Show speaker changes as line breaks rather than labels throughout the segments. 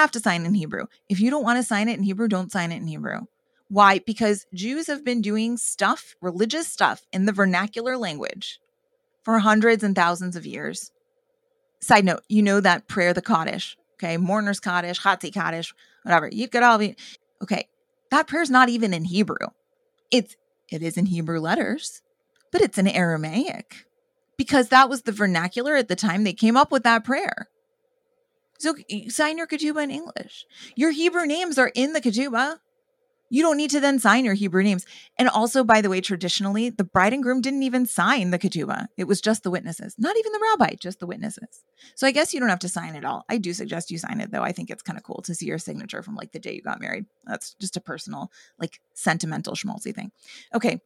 have to sign in Hebrew. If you don't want to sign it in Hebrew, don't sign it in Hebrew. Why? Because Jews have been doing stuff, religious stuff, in the vernacular language for hundreds and thousands of years. Side note, you know that prayer, the Kaddish, okay? Mourner's Kaddish, Chatzi Kaddish, whatever. You could all be, okay. That prayer's not even in Hebrew. It's, it is in Hebrew letters, but it's in Aramaic because that was the vernacular at the time they came up with that prayer. So sign your ketubah in English. Your Hebrew names are in the ketubah. You don't need to then sign your Hebrew names. And also, by the way, traditionally, the bride and groom didn't even sign the ketubah. It was just the witnesses, not even the rabbi, just the witnesses. So I guess you don't have to sign it all. I do suggest you sign it, though. I think it's kind of cool to see your signature from like the day you got married. That's just a personal, like sentimental schmaltzy thing. Okay.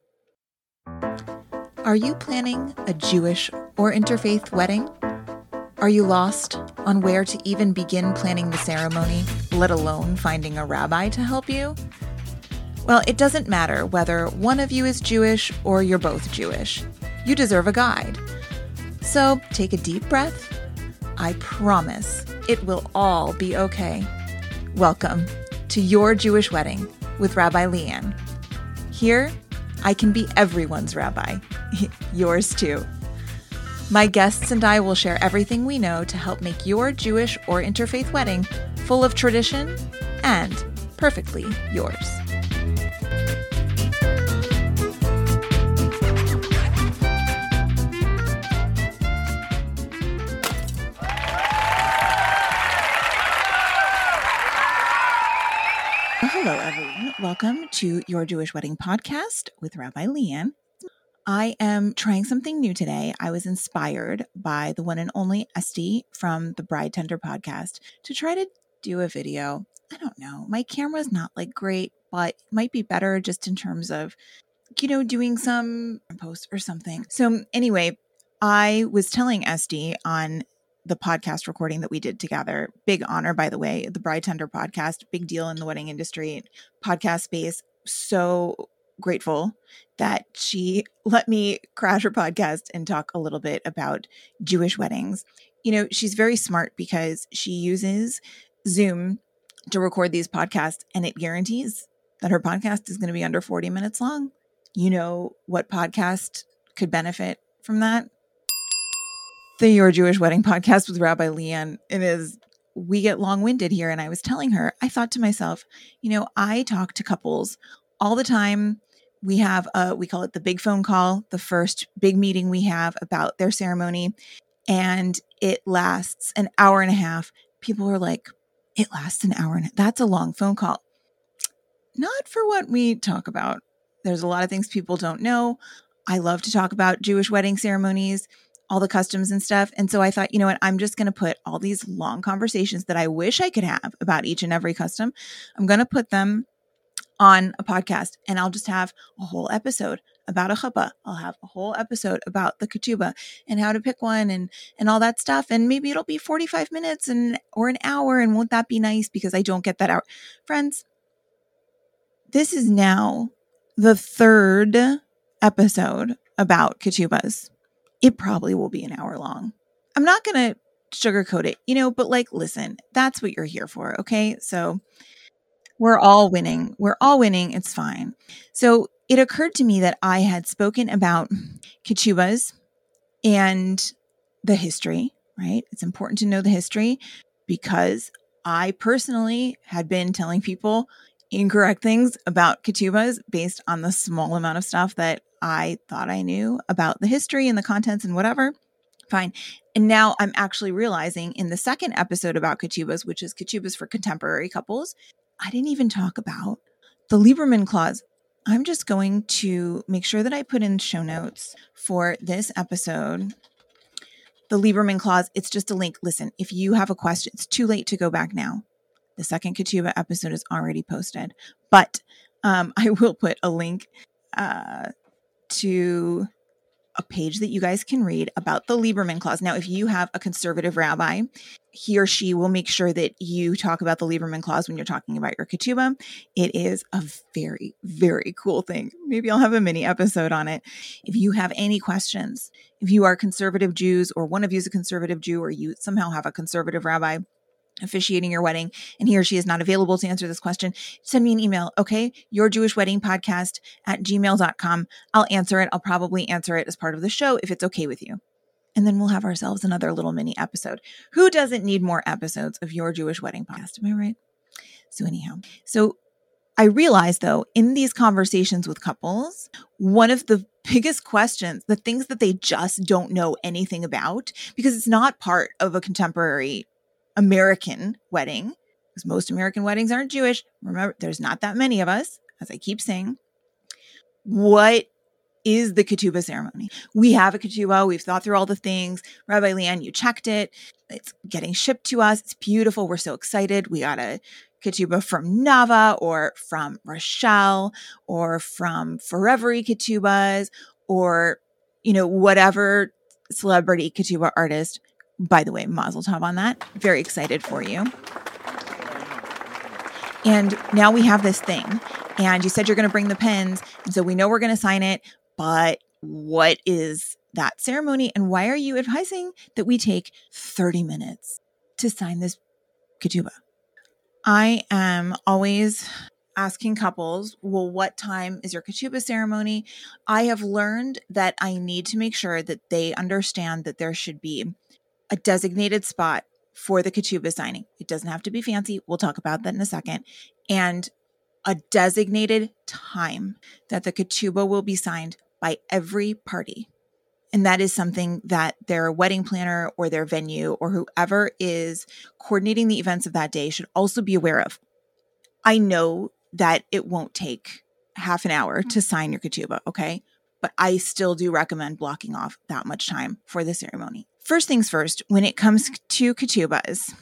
Are you planning a Jewish or interfaith wedding? Are you lost on where to even begin planning the ceremony, let alone finding a rabbi to help you? Well, it doesn't matter whether one of you is Jewish or you're both Jewish. You deserve a guide. So take a deep breath. I promise it will all be okay. Welcome to Your Jewish Wedding with Rabbi Leanne. Here, I can be everyone's rabbi, yours too. My guests and I will share everything we know to help make your Jewish or interfaith wedding full of tradition and perfectly yours. Hello, everyone. Welcome to Your Jewish Wedding Podcast with Rabbi Leanne. I am trying something new today. I was inspired by the one and only Estee from the Bridetender podcast to try to do a video. I don't know. My camera's not like great, but might be better just in terms of, you know, doing some post or something. So, anyway, I was telling Estee on the podcast recording that we did together. Big honor, by the way, the Bridetender podcast, big deal in the wedding industry, podcast space. So grateful that she let me crash her podcast and talk a little bit about Jewish weddings. You know, she's very smart because she uses Zoom to record these podcasts and it guarantees that her podcast is going to be under 40 minutes long. You know what podcast could benefit from that? The Your Jewish Wedding podcast with Rabbi Leanne. It is we get long winded here. And I was telling her, I thought to myself, you know, I talk to couples all the time we have a we call it the big phone call the first big meeting we have about their ceremony and it lasts an hour and a half. People are like it lasts an hour and that's a long phone call. Not for what we talk about. There's a lot of things people don't know. I love to talk about jewish wedding ceremonies all the customs and stuff and so i thought you know what? I'm just going to put all these long conversations that i wish i could have about each and every custom i'm going to put them on a podcast and I'll just have a whole episode about a chuppah. I'll have a whole episode about the ketubah and how to pick one and and all that stuff. And maybe it'll be 45 minutes and or an hour. And won't that be nice? Because I don't get that out. Friends, this is now the third episode about ketubahs. It probably will be an hour long. I'm not gonna sugarcoat it, you know, but like listen, that's what you're here for. Okay. So we're all winning. We're all winning. It's fine. So it occurred to me that I had spoken about ketubas and the history, right? It's important to know the history because I personally had been telling people incorrect things about ketubas based on the small amount of stuff that I thought I knew about the history and the contents and whatever. Fine. And now I'm actually realizing in the second episode about ketubas, which is ketubas for contemporary couples, I didn't even talk about the Lieberman clause. I'm just going to make sure that I put in show notes for this episode. The Lieberman clause, it's just a link. Listen, if you have a question, it's too late to go back now. The second Ketubah episode is already posted, but um, I will put a link uh, to a page that you guys can read about the Lieberman clause. Now, if you have a conservative rabbi, he or she will make sure that you talk about the Lieberman clause when you're talking about your ketubah. It is a very, very cool thing. Maybe I'll have a mini episode on it. If you have any questions, if you are conservative Jews or one of you is a conservative Jew or you somehow have a conservative rabbi, officiating your wedding and he or she is not available to answer this question, send me an email, okay? Your Jewish wedding podcast at gmail.com. I'll answer it. I'll probably answer it as part of the show if it's okay with you. And then we'll have ourselves another little mini episode. Who doesn't need more episodes of Your Jewish Wedding Podcast? Am I right? So, anyhow, so I realized though, in these conversations with couples, one of the biggest questions, the things that they just don't know anything about, because it's not part of a contemporary American wedding, because most American weddings aren't Jewish. Remember, there's not that many of us, as I keep saying. What is the ketubah ceremony? We have a ketubah. We've thought through all the things. Rabbi Leanne, you checked it. It's getting shipped to us. It's beautiful. We're so excited. We got a ketubah from Nava or from Rochelle or from Forevery Ketubahs or, you know, whatever celebrity ketubah artist by the way, Mazel Tov on that. Very excited for you. And now we have this thing. And you said you're going to bring the pens. And so we know we're going to sign it. But what is that ceremony? And why are you advising that we take 30 minutes to sign this ketubah? I am always asking couples, well, what time is your ketubah ceremony? I have learned that I need to make sure that they understand that there should be a designated spot for the ketubah signing. It doesn't have to be fancy. We'll talk about that in a second. And a designated time that the ketubah will be signed by every party. And that is something that their wedding planner or their venue or whoever is coordinating the events of that day should also be aware of. I know that it won't take half an hour to mm-hmm. sign your ketubah, okay? But I still do recommend blocking off that much time for the ceremony. First things first, when it comes to ketubahs,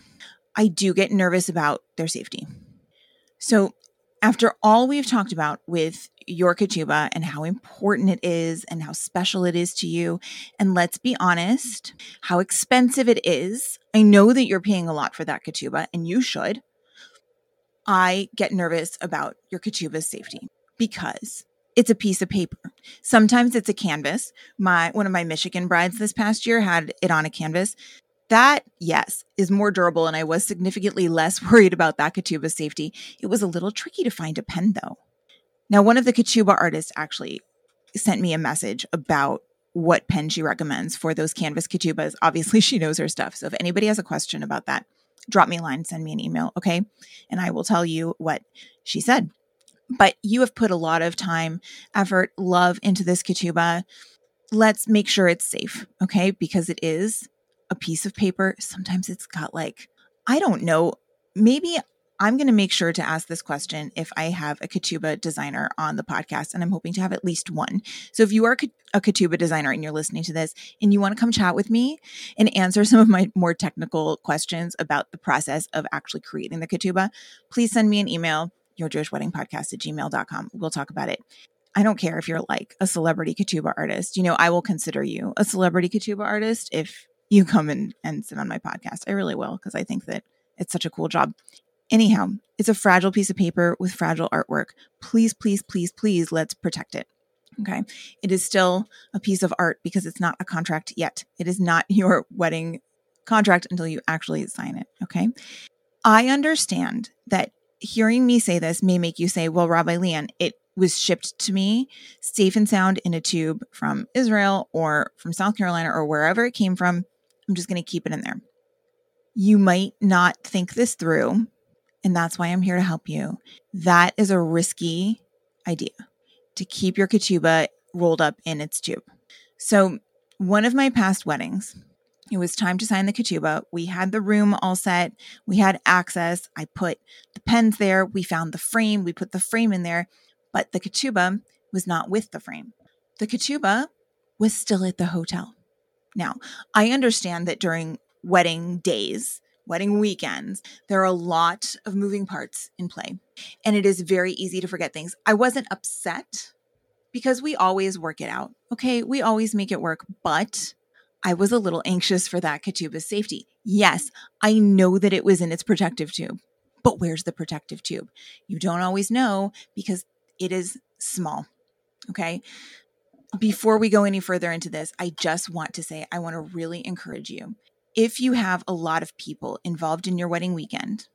I do get nervous about their safety. So, after all we've talked about with your ketubah and how important it is and how special it is to you, and let's be honest, how expensive it is. I know that you're paying a lot for that ketubah, and you should. I get nervous about your ketubah's safety because it's a piece of paper. Sometimes it's a canvas. My one of my Michigan brides this past year had it on a canvas. That, yes, is more durable, and I was significantly less worried about that ketubah safety. It was a little tricky to find a pen, though. Now, one of the ketubah artists actually sent me a message about what pen she recommends for those canvas ketubahs. Obviously, she knows her stuff. So if anybody has a question about that, drop me a line, send me an email, okay? And I will tell you what she said but you have put a lot of time, effort, love into this ketubah. Let's make sure it's safe, okay? Because it is a piece of paper. Sometimes it's got like, I don't know, maybe I'm going to make sure to ask this question if I have a ketubah designer on the podcast, and I'm hoping to have at least one. So if you are a ketubah designer and you're listening to this and you want to come chat with me and answer some of my more technical questions about the process of actually creating the ketubah, please send me an email your Jewish wedding podcast at gmail.com. We'll talk about it. I don't care if you're like a celebrity ketubah artist. You know, I will consider you a celebrity ketubah artist if you come in and sit on my podcast. I really will because I think that it's such a cool job. Anyhow, it's a fragile piece of paper with fragile artwork. Please, please, please, please, let's protect it. Okay. It is still a piece of art because it's not a contract yet. It is not your wedding contract until you actually sign it. Okay. I understand that hearing me say this may make you say, well, Rabbi Leanne, it was shipped to me safe and sound in a tube from Israel or from South Carolina or wherever it came from. I'm just going to keep it in there. You might not think this through, and that's why I'm here to help you. That is a risky idea to keep your ketubah rolled up in its tube. So, one of my past weddings, it was time to sign the ketubah. We had the room all set. We had access. I put the pens there. We found the frame. We put the frame in there, but the ketubah was not with the frame. The ketubah was still at the hotel. Now, I understand that during wedding days, wedding weekends, there are a lot of moving parts in play, and it is very easy to forget things. I wasn't upset because we always work it out. Okay, we always make it work, but I was a little anxious for that ketubah's safety. Yes, I know that it was in its protective tube, but where's the protective tube? You don't always know because it is small. Okay. Before we go any further into this, I just want to say I want to really encourage you. if you have a lot of people involved in your wedding weekend,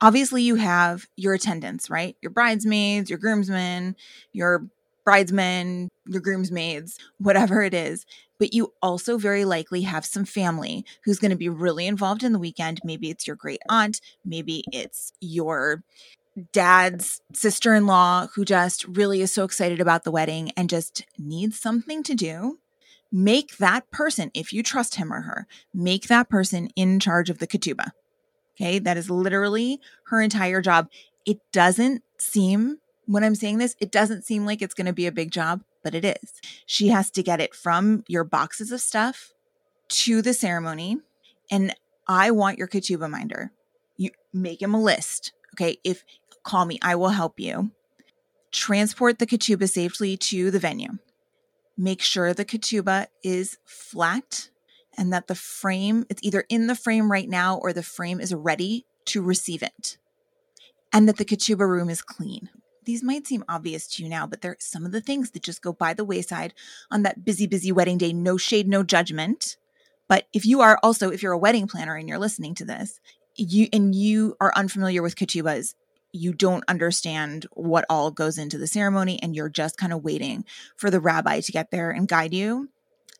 obviously you have your attendants, right? Your bridesmaids, your groomsmen, your bridesmen, your groomsmaids, whatever it is. But you also very likely have some family who's going to be really involved in the weekend. Maybe it's your great aunt, maybe it's your dad's sister in law who just really is so excited about the wedding and just needs something to do. Make that person, if you trust him or her, make that person in charge of the ketubah. Okay. That is literally her entire job. It doesn't seem when I'm saying this, it doesn't seem like it's going to be a big job, but it is. She has to get it from your boxes of stuff to the ceremony. And I want your ketubah minder. You make him a list. Okay. If call me, I will help you. Transport the ketubah safely to the venue. Make sure the ketubah is flat and that the frame, it's either in the frame right now or the frame is ready to receive it. And that the ketubah room is clean these might seem obvious to you now, but they're some of the things that just go by the wayside on that busy, busy wedding day. No shade, no judgment. But if you are also, if you're a wedding planner and you're listening to this, you and you are unfamiliar with ketubahs, you don't understand what all goes into the ceremony, and you're just kind of waiting for the rabbi to get there and guide you.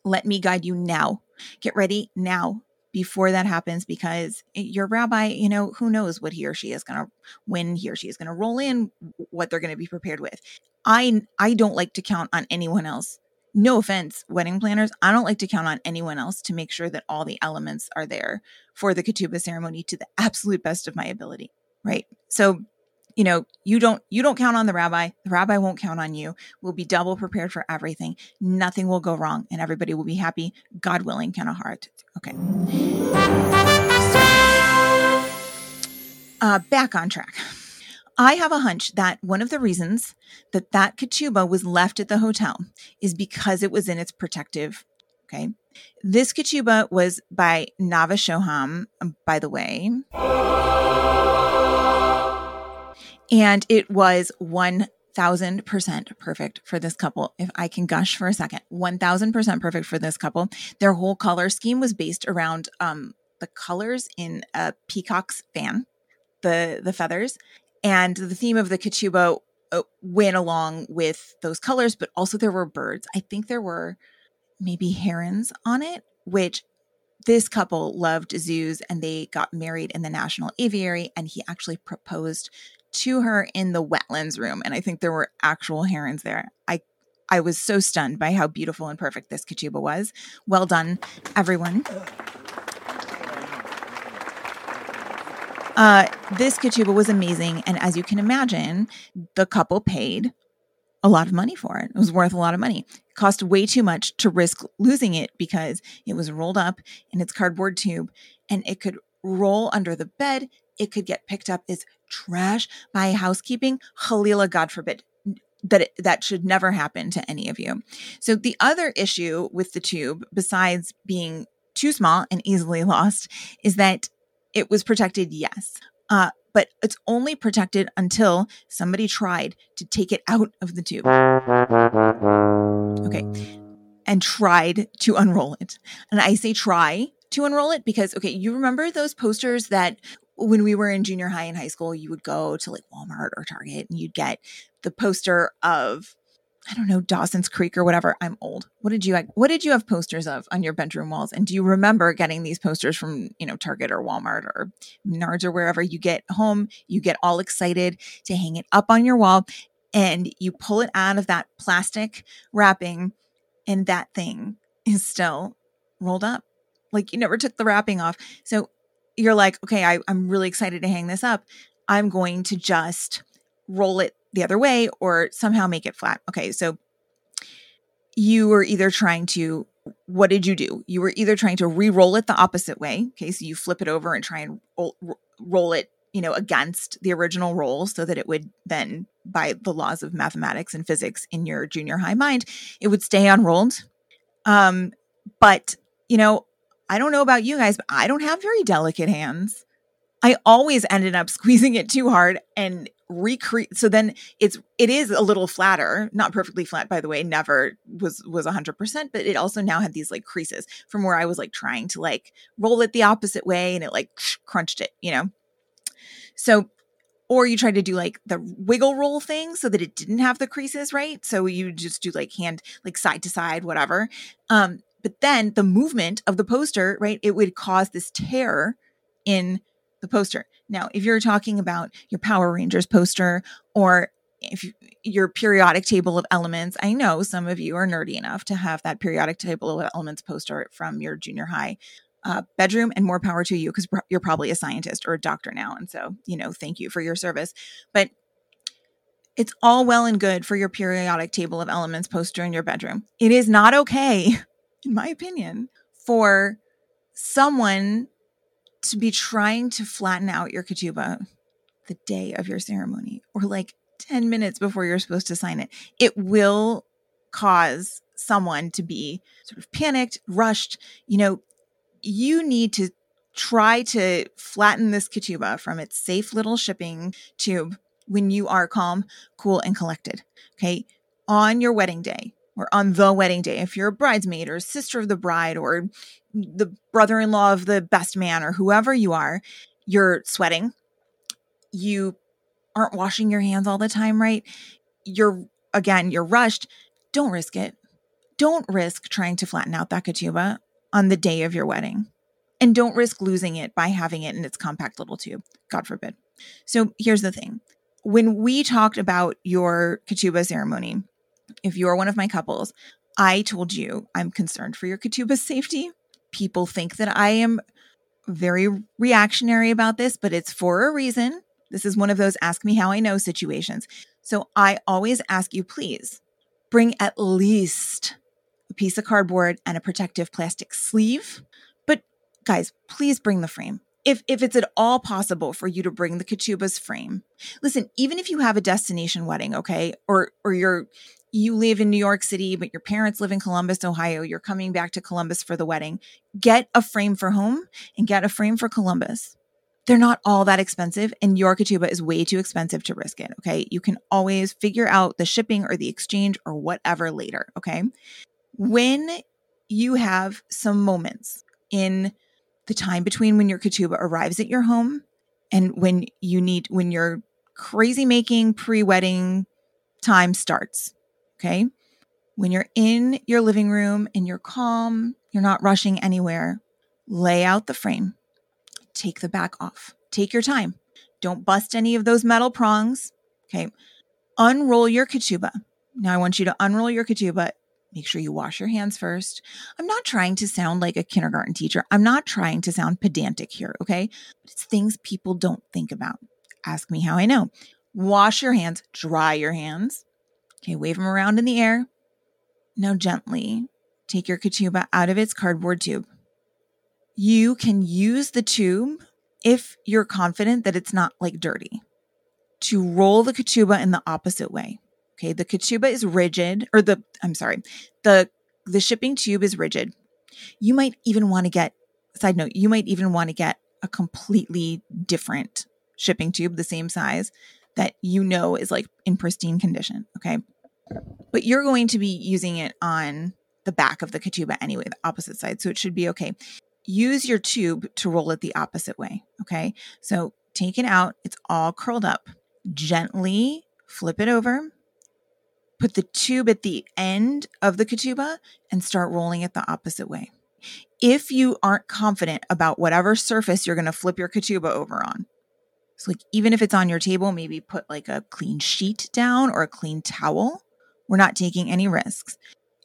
Let me guide you now. Get ready now before that happens because your rabbi, you know, who knows what he or she is going to when he or she is going to roll in, what they're going to be prepared with. I I don't like to count on anyone else. No offense, wedding planners, I don't like to count on anyone else to make sure that all the elements are there for the ketubah ceremony to the absolute best of my ability, right? So you know you don't you don't count on the rabbi the rabbi won't count on you. We'll be double prepared for everything. Nothing will go wrong and everybody will be happy god willing kind of hard okay. Uh, back on track. I have a hunch that one of the reasons that that ketubah was left at the hotel is because it was in its protective okay? This ketubah was by nava shoham by the way and it was 1000% perfect for this couple. If I can gush for a second, 1000% perfect for this couple. Their whole color scheme was based around um, the colors in a peacock's fan, the, the feathers. And the theme of the ketubah uh, went along with those colors, but also there were birds. I think there were maybe herons on it, which this couple loved zoos and they got married in the National Aviary. And he actually proposed to her in the wetlands room and I think there were actual herons there. I I was so stunned by how beautiful and perfect this ketubah was. Well done, everyone. Uh, this ketubah was amazing. And as you can imagine, the couple paid a lot of money for it. It was worth a lot of money. It cost way too much to risk losing it because it was rolled up in its cardboard tube and it could roll under the bed. It could get picked up as trash by housekeeping, Halila, God forbid, that it, that should never happen to any of you. So the other issue with the tube, besides being too small and easily lost, is that it was protected, yes, uh, but it's only protected until somebody tried to take it out of the tube. Okay. And tried to unroll it. And I say try to unroll it because, okay, you remember those posters that when we were in junior high and high school, you would go to like Walmart or Target and you'd get the poster of I don't know Dawson's Creek or whatever. I'm old. What did you what did you have posters of on your bedroom walls? And do you remember getting these posters from you know Target or Walmart or Menards or wherever you get home? You get all excited to hang it up on your wall, and you pull it out of that plastic wrapping, and that thing is still rolled up. Like you never took the wrapping off. So you're like, okay, I, I'm really excited to hang this up. I'm going to just roll it the other way or somehow make it flat. Okay, so you were either trying to, what did you do? You were either trying to re roll it the opposite way. Okay, so you flip it over and try and roll, roll it, you know, against the original roll so that it would then, by the laws of mathematics and physics in your junior high mind, it would stay unrolled. Um, but, you know, I don't know about you guys, but I don't have very delicate hands. I always ended up squeezing it too hard and recreate so then it's it is a little flatter not perfectly flat by the way never was was 100% but it also now had these like creases from where i was like trying to like roll it the opposite way and it like crunched it you know? So or you try to do like the wiggle roll thing so that it didn't have the creases right? So you just do like hand like side to side whatever. Um but then the movement of the poster right it would cause this tear in the poster now, if you're talking about your Power Rangers poster or if you, your periodic table of elements, I know some of you are nerdy enough to have that periodic table of elements poster from your junior high uh, bedroom, and more power to you because you're probably a scientist or a doctor now. And so, you know, thank you for your service. But it's all well and good for your periodic table of elements poster in your bedroom. It is not okay, in my opinion, for someone to be trying to flatten out your ketubah the day of your ceremony or like 10 minutes before you're supposed to sign it, it will cause someone to be sort of panicked, rushed. You know, you need to try to flatten this ketubah from its safe little shipping tube when you are calm, cool, and collected. Okay. On your wedding day or on the wedding day, if you're a bridesmaid or sister of the bride or the brother in law of the best man or whoever you are, you're sweating. You aren't washing your hands all the time, right? You're, again, you're rushed. Don't risk it. Don't risk trying to flatten out that ketubah on the day of your wedding. And don't risk losing it by having it in its compact little tube. God forbid. So here's the thing when we talked about your ketubah ceremony, if you're one of my couples, I told you I'm concerned for your ketubah safety people think that I am very reactionary about this, but it's for a reason. This is one of those ask me how I know situations. So I always ask you, please bring at least a piece of cardboard and a protective plastic sleeve. But guys, please bring the frame. If, if it's at all possible for you to bring the ketubah's frame, listen, even if you have a destination wedding, okay, or or you're you live in New York City, but your parents live in Columbus, Ohio, you're coming back to Columbus for the wedding, get a frame for home and get a frame for Columbus. They're not all that expensive, and your ketubah is way too expensive to risk it. Okay. You can always figure out the shipping or the exchange or whatever later. Okay. When you have some moments in the time between when your ketubah arrives at your home and when you need, when your crazy making pre wedding time starts, Okay. When you're in your living room and you're calm, you're not rushing anywhere, lay out the frame, take the back off, take your time. Don't bust any of those metal prongs. Okay. Unroll your ketubah. Now I want you to unroll your ketubah. Make sure you wash your hands first. I'm not trying to sound like a kindergarten teacher. I'm not trying to sound pedantic here. Okay. But it's things people don't think about. Ask me how I know. Wash your hands, dry your hands, Okay, wave them around in the air. Now, gently take your ketubah out of its cardboard tube. You can use the tube if you're confident that it's not like dirty to roll the ketubah in the opposite way. Okay, the ketubah is rigid, or the, I'm sorry, the, the shipping tube is rigid. You might even want to get, side note, you might even want to get a completely different shipping tube, the same size that you know is like in pristine condition. Okay but you're going to be using it on the back of the ketubah anyway, the opposite side. So it should be okay. Use your tube to roll it the opposite way. Okay. So take it out. It's all curled up. Gently flip it over. Put the tube at the end of the ketubah and start rolling it the opposite way. If you aren't confident about whatever surface you're going to flip your ketubah over on, so like even if it's on your table, maybe put like a clean sheet down or a clean towel we're not taking any risks.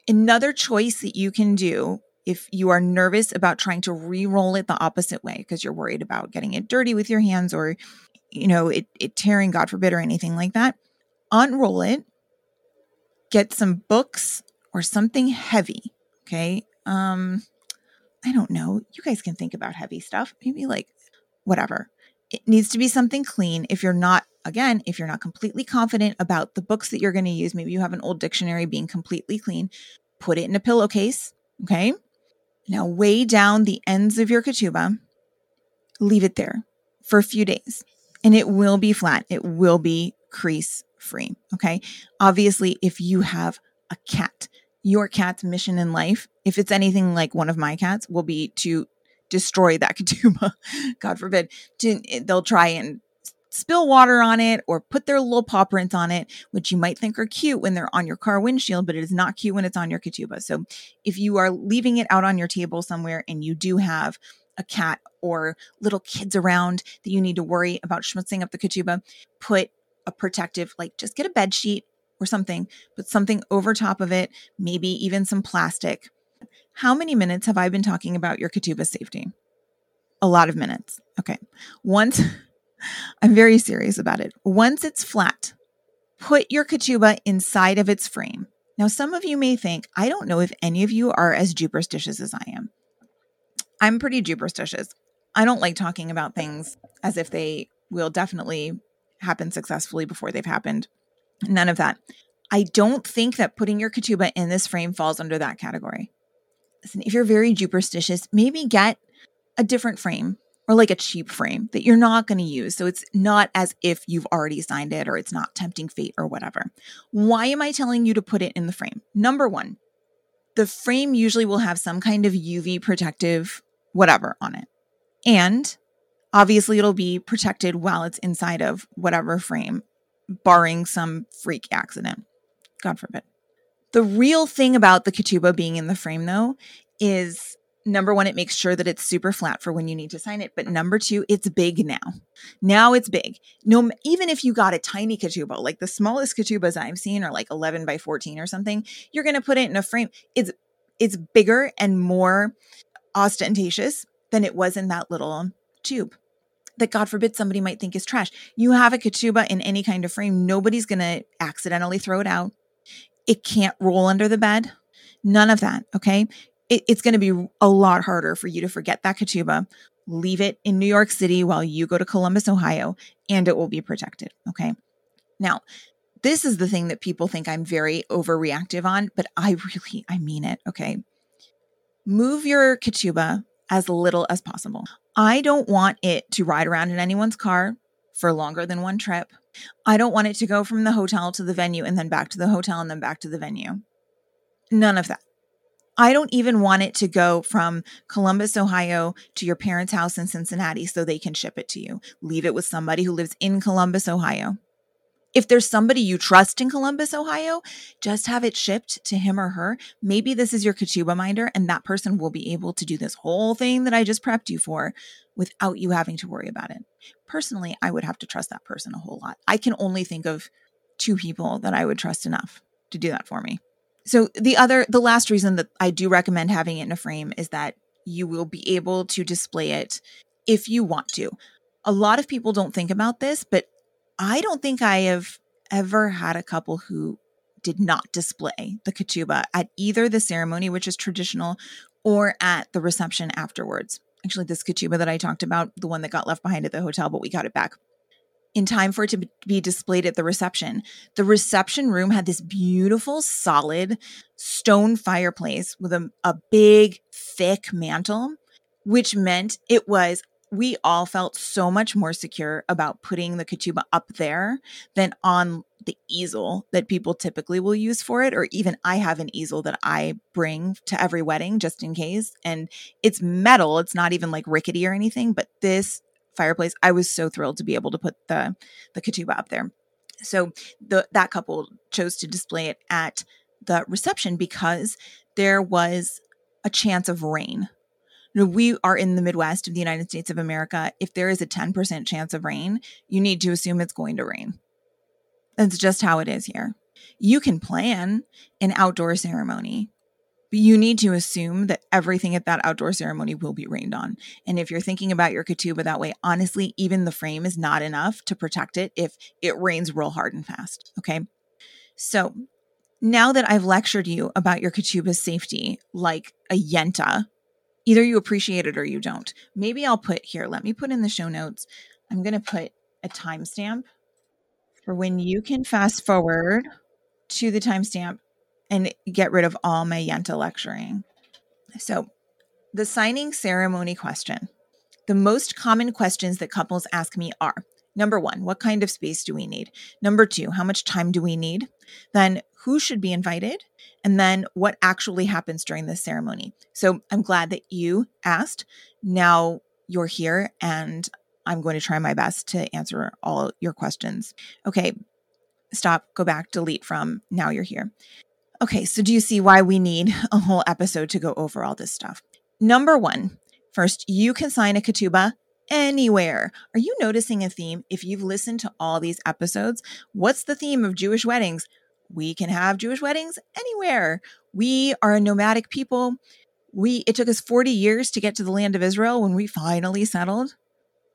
Another choice that you can do if you are nervous about trying to re-roll it the opposite way because you're worried about getting it dirty with your hands or you know it, it tearing god forbid or anything like that unroll it get some books or something heavy okay um i don't know you guys can think about heavy stuff maybe like whatever it needs to be something clean if you're not again, if you're not completely confident about the books that you're going to use, maybe you have an old dictionary being completely clean, put it in a pillowcase. Okay. Now weigh down the ends of your ketubah, leave it there for a few days. and it will be flat. It will be crease free. Okay. Obviously, if you have a cat, your cat's mission in life, if it's anything like one of my cats, will be to destroy that ketubah. God forbid. To, eh, they'll try and spill water on it or put their little paw prints on it, which you might think are cute when they're on your car windshield, but it is not cute when it's on your ketubah. So if you are leaving it out on your table somewhere and you do have a cat or little kids around that you need to worry about schmutzing up the ketubah, put a protective, like just get a bed sheet or something, put something over top of it, maybe even some plastic. How many minutes have I been talking about your ketubah safety? A lot of minutes. Okay. Once I'm very serious about it. Once it's flat, put your ketubah inside of its frame. Now, some of you may think, I don't know if any of you are as superstitious as I am. I'm pretty superstitious. I don't like talking about things as if they will definitely happen successfully before they've happened. None of that. I don't think that putting your ketubah in this frame falls under that category. Listen, if you're very superstitious, maybe get a different frame or like a cheap frame that you're not going to use. So it's not as if you've already signed it or it's not tempting fate or whatever. Why am I telling you to put it in the frame? Number one, the frame usually will have some kind of UV protective whatever on it. And obviously, it'll be protected while it's inside of whatever frame, barring some freak accident. God forbid. The real thing about the ketubah being in the frame, though, is number one, it makes sure that it's super flat for when you need to sign it. But number two, it's big now. Now it's big. No, even if you got a tiny ketubah, like the smallest ketubahs I've seen are like 11 by 14 or something, you're going to put it in a frame. It's, it's bigger and more ostentatious than it was in that little tube that God forbid somebody might think is trash. You have a ketubah in any kind of frame, nobody's going to accidentally throw it out. It can't roll under the bed. None of that. Okay it, it's going to be a lot harder for you to forget that ketubah, leave it in New York City while you go to Columbus, Ohio, and it will be protected. Okay. Now, this is the thing that people think I'm very overreactive on, but I really, I mean it. Okay. Move your ketubah as little as possible. I don't want it to ride around in anyone's car for longer than one trip. I don't want it to go from the hotel to the venue and then back to the hotel and then back to the venue. None of that. I don't even want it to go from Columbus, Ohio to your parents' house in Cincinnati so they can ship it to you. Leave it with somebody who lives in Columbus, Ohio. If there's somebody you trust in Columbus, Ohio, just have it shipped to him or her. Maybe this is your ketubah minder, and that person will be able to do this whole thing that I just prepped you for without you having to worry about it. Personally, I would have to trust that person a whole lot. I can only think of two people that I would trust enough to do that for me. So the other the last reason that I do recommend having it in a frame is that you will be able to display it if you want to. A lot of people don't think about this, but I don't think I have ever had a couple who did not display the ketubah at either the ceremony, which is traditional, or at the reception afterwards. Actually, this ketubah that I talked about, the one that got left behind at the hotel, but we got it back in time for it to be displayed at the reception. The reception room had this beautiful, solid stone fireplace with a, a big, thick mantle, which meant it was, we all felt so much more secure about putting the ketubah up there than on the easel that people typically will use for it. Or even I have an easel that I bring to every wedding just in case. And it's metal, it's not even like rickety or anything, but this fireplace. I was so thrilled to be able to put the the ketubah up there. So the that couple chose to display it at the reception because there was a chance of rain. You know, we are in the Midwest of the United States of America. If there is a 10% chance of rain, you need to assume it's going to rain. That's just how it is here. You can plan an outdoor ceremony but you need to assume that everything at that outdoor ceremony will be rained on. And if you're thinking about your ketubah that way, honestly, even the frame is not enough to protect it if it rains real hard and fast. Okay. So now that I've lectured you about your ketubah's safety, like a Yenta, either you appreciate it or you don't. Maybe I'll put here, let me put in the show notes. I'm going to put a timestamp for when you can fast forward to the timestamp and get rid of all my Yenta lecturing. So, the signing ceremony question. The most common questions that couples ask me are Number one, what kind of space do we need? Number two, how much time do we need? Then who should be invited? And then what actually happens during this ceremony? So I'm glad that you asked. Now you're here and I'm going to try my best to answer all your questions. Okay, stop, go back, delete from now you're here. Okay, so do you see why we need a whole episode to go over all this stuff? Number one, first, you can sign a ketubah anywhere. Are you noticing a theme? If you've listened to all these episodes, what's the theme of Jewish weddings? We can have Jewish weddings anywhere. We are a nomadic people. We it took us 40 years to get to the land of Israel when we finally settled.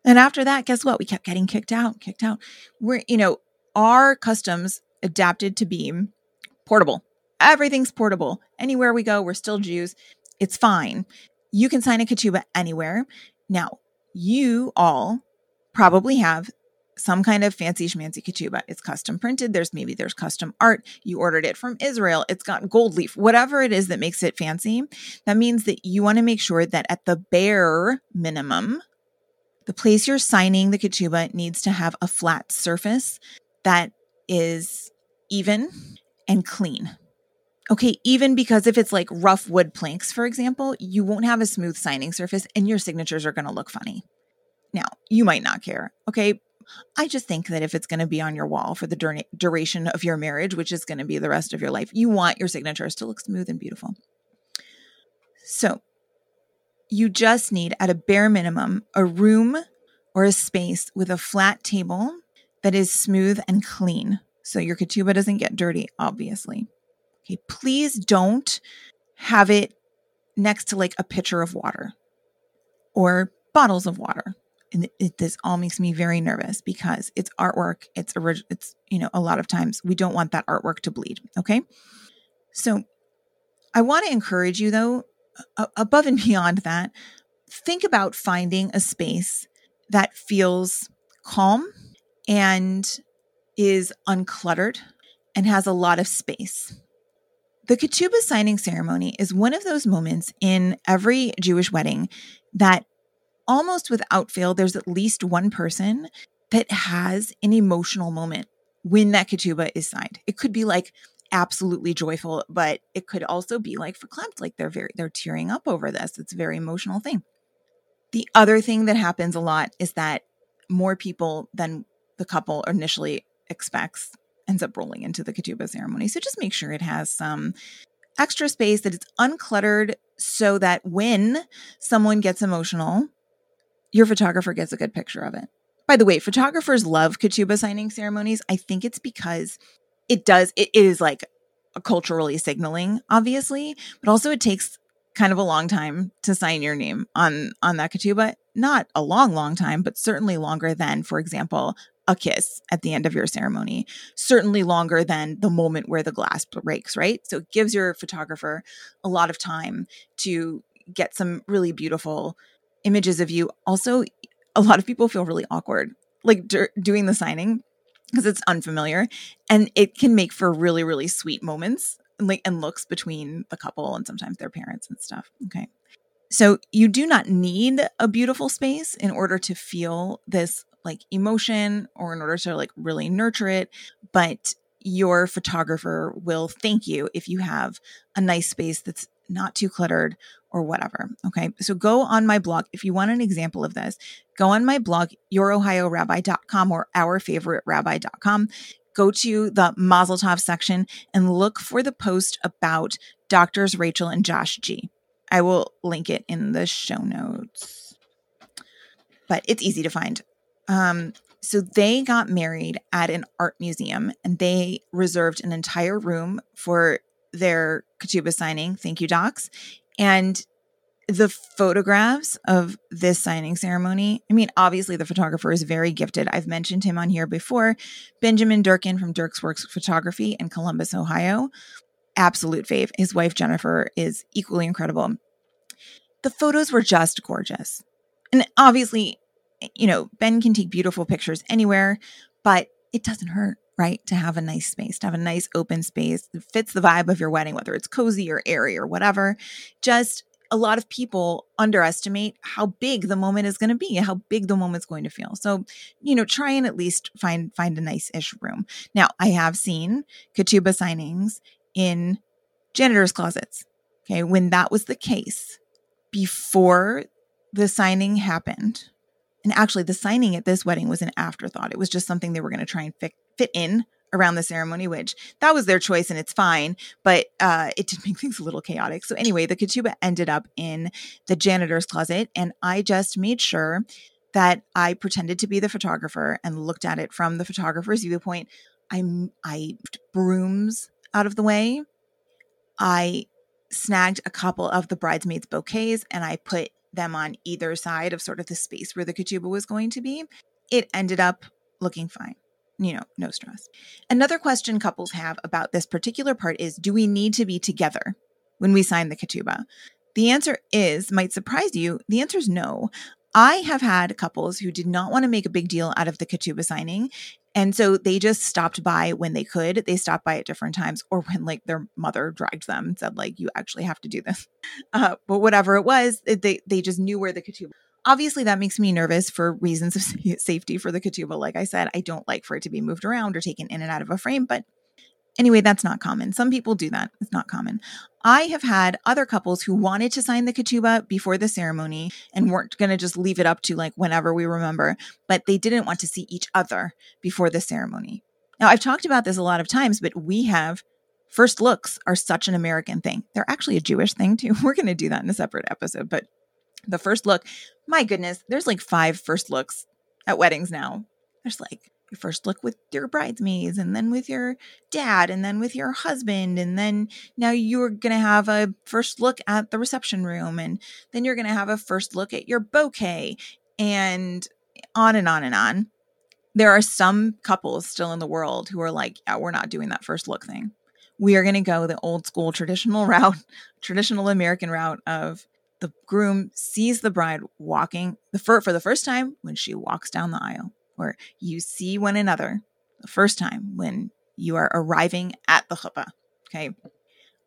And after that, guess what? We kept getting kicked out, kicked out. We're, you know, our customs adapted to be portable. Everything's portable. Anywhere we go, we're still Jews. It's fine. You can sign a ketubah anywhere. Now, you all probably have some kind of fancy schmancy ketubah. It's custom printed. There's maybe there's custom art. You ordered it from Israel. It's got gold leaf, whatever it is that makes it fancy. That means that you want to make sure that at the bare minimum, the place you're signing the ketubah needs to have a flat surface that is even and clean. Okay, even because if it's like rough wood planks, for example, you won't have a smooth signing surface and your signatures are going to look funny. Now, you might not care. Okay, I just think that if it's going to be on your wall for the dur- duration of your marriage, which is going to be the rest of your life, you want your signatures to look smooth and beautiful. So, you just need, at a bare minimum, a room or a space with a flat table that is smooth and clean. So your ketubah doesn't get dirty, obviously. Okay, please don't have it next to like a pitcher of water or bottles of water. And it, this all makes me very nervous because it's artwork. It's original. It's you know a lot of times we don't want that artwork to bleed. Okay, so I want to encourage you though, above and beyond that, think about finding a space that feels calm and is uncluttered and has a lot of space. The ketubah signing ceremony is one of those moments in every Jewish wedding that almost without fail, there's at least one person that has an emotional moment when that ketubah is signed. It could be like absolutely joyful, but it could also be like verklempt, like they're very they're tearing up over this. It's a very emotional thing. The other thing that happens a lot is that more people than the couple initially expects ends up rolling into the ketubah ceremony. So just make sure it has some extra space, that it's uncluttered, so that when someone gets emotional, your photographer gets a good picture of it. By the way, photographers love ketubah signing ceremonies. I think it's because it does, it is like a culturally signaling, obviously, but also it takes kind of a long time to sign your name on on that ketubah. Not a long, long time, but certainly longer than, for example, a kiss at the end of your ceremony, certainly longer than the moment where the glass breaks, right? So it gives your photographer a lot of time to get some really beautiful images of you. Also, a lot of people feel really awkward like d- doing the signing because it's unfamiliar and it can make for really really sweet moments and like and looks between the couple and sometimes their parents and stuff. Okay. So you do not need a beautiful space in order to feel this like emotion or in order to like really nurture it, but your photographer will thank you if you have a nice space that's not too cluttered or whatever. Okay. So go on my blog. If you want an example of this, go on my blog, yourohiorabbi.com or ourfavoriterabbi.com. Go to the Mazel Tov section and look for the post about doctors Rachel and Josh G. I will link it in the show notes. But it's easy to find. Um, so they got married at an art museum and they reserved an entire room for their ketubah signing. Thank you, docs. And the photographs of this signing ceremony, I mean, obviously the photographer is very gifted. I've mentioned him on here before. Benjamin Durkin from Dirk's Works Photography in Columbus, Ohio. Absolute fave. His wife, Jennifer, is equally incredible. The photos were just gorgeous. And obviously, you know, Ben can take beautiful pictures anywhere, but it doesn't hurt, right? To have a nice space, to have a nice open space that fits the vibe of your wedding, whether it's cozy or airy or whatever. Just a lot of people underestimate how big the moment is going to be, how big the moment's going to feel. So, you know, try and at least find find a nice-ish room. Now, I have seen ketubah signings in janitor's closets. Okay, when that was the case before the signing happened, and actually the signing at this wedding was an afterthought. It was just something they were going to try and fit, fit in around the ceremony, which that was their choice and it's fine, but uh, it did make things a little chaotic. So, anyway, the ketubah ended up in the janitor's closet, and I just made sure that I pretended to be the photographer and looked at it from the photographer's viewpoint. I, I brooms out of the way. I snagged a couple of the bridesmaids' bouquets and I put them on either side of sort of the space where the ketubah was going to be. It ended up looking fine you know, no stress. Another question couples have about this particular part is do we need to be together when we sign the ketubah? The answer is, might surprise you, the answer is no. I have had couples who did not want to make a big deal out of the ketubah signing. And so they just stopped by when they could. They stopped by at different times or when like their mother dragged them and said, like, you actually have to do this. Uh, but whatever it was, they, they just knew where the ketubah Obviously, that makes me nervous for reasons of safety for the ketubah. Like I said, I don't like for it to be moved around or taken in and out of a frame, but anyway, that's not common. Some people do that. It's not common. I have had other couples who wanted to sign the ketubah before the ceremony and weren't going to just leave it up to like whenever we remember, but they didn't want to see each other before the ceremony. Now, I've talked about this a lot of times, but we have first looks are such an American thing. They're actually a Jewish thing too. We're going to do that in a separate episode, but the first look, my goodness, there's like five first looks at weddings now. There's like your first look with your bridesmaids, and then with your dad, and then with your husband, and then now you're gonna have a first look at the reception room, and then you're gonna have a first look at your bouquet, and on and on and on. There are some couples still in the world who are like, yeah, we're not doing that first look thing. We are going to go the old school traditional route, traditional American route of the groom sees the bride walking the fir- for the first time when she walks down the aisle, or you see one another the first time when you are arriving at the chuppah. Okay.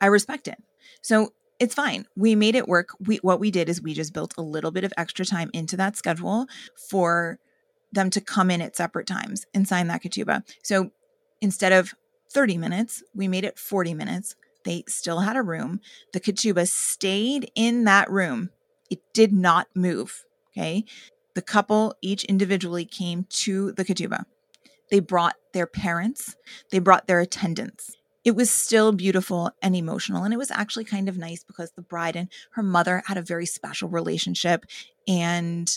I respect it. So it's fine. We made it work. We what we did is we just built a little bit of extra time into that schedule for them to come in at separate times and sign that ketubah. So instead of 30 minutes, we made it 40 minutes they still had a room. The ketubah stayed in that room. It did not move. Okay. The couple each individually came to the ketubah. They brought their parents, they brought their attendants. It was still beautiful and emotional. And it was actually kind of nice because the bride and her mother had a very special relationship and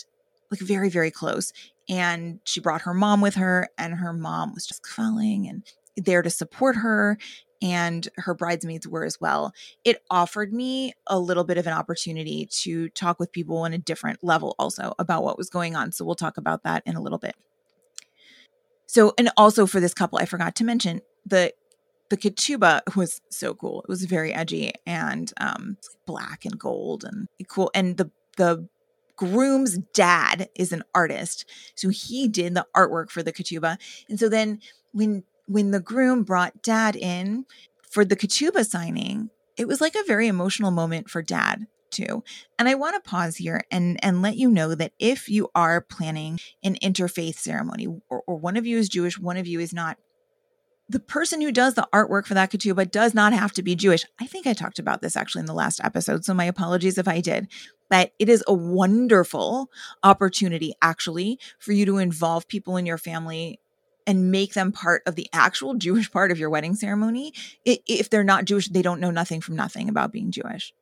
like very, very close. And she brought her mom with her, and her mom was just kvelling and there to support her and her bridesmaids were as well. It offered me a little bit of an opportunity to talk with people on a different level also about what was going on. So we'll talk about that in a little bit. So, and also for this couple, I forgot to mention the the ketubah was so cool. It was very edgy and um, black and gold and cool. And the the groom's dad is an artist, so he did the artwork for the ketubah. And so then when when the groom brought dad in for the ketubah signing, it was like a very emotional moment for dad too. And I want to pause here and and let you know that if you are planning an interfaith ceremony or, or one of you is Jewish, one of you is not, the person who does the artwork for that ketubah does not have to be Jewish. I think I talked about this actually in the last episode, so my apologies if I did. But it is a wonderful opportunity actually for you to involve people in your family and make them part of the actual Jewish part of your wedding ceremony. If they're not Jewish, they don't know nothing from nothing about being Jewish.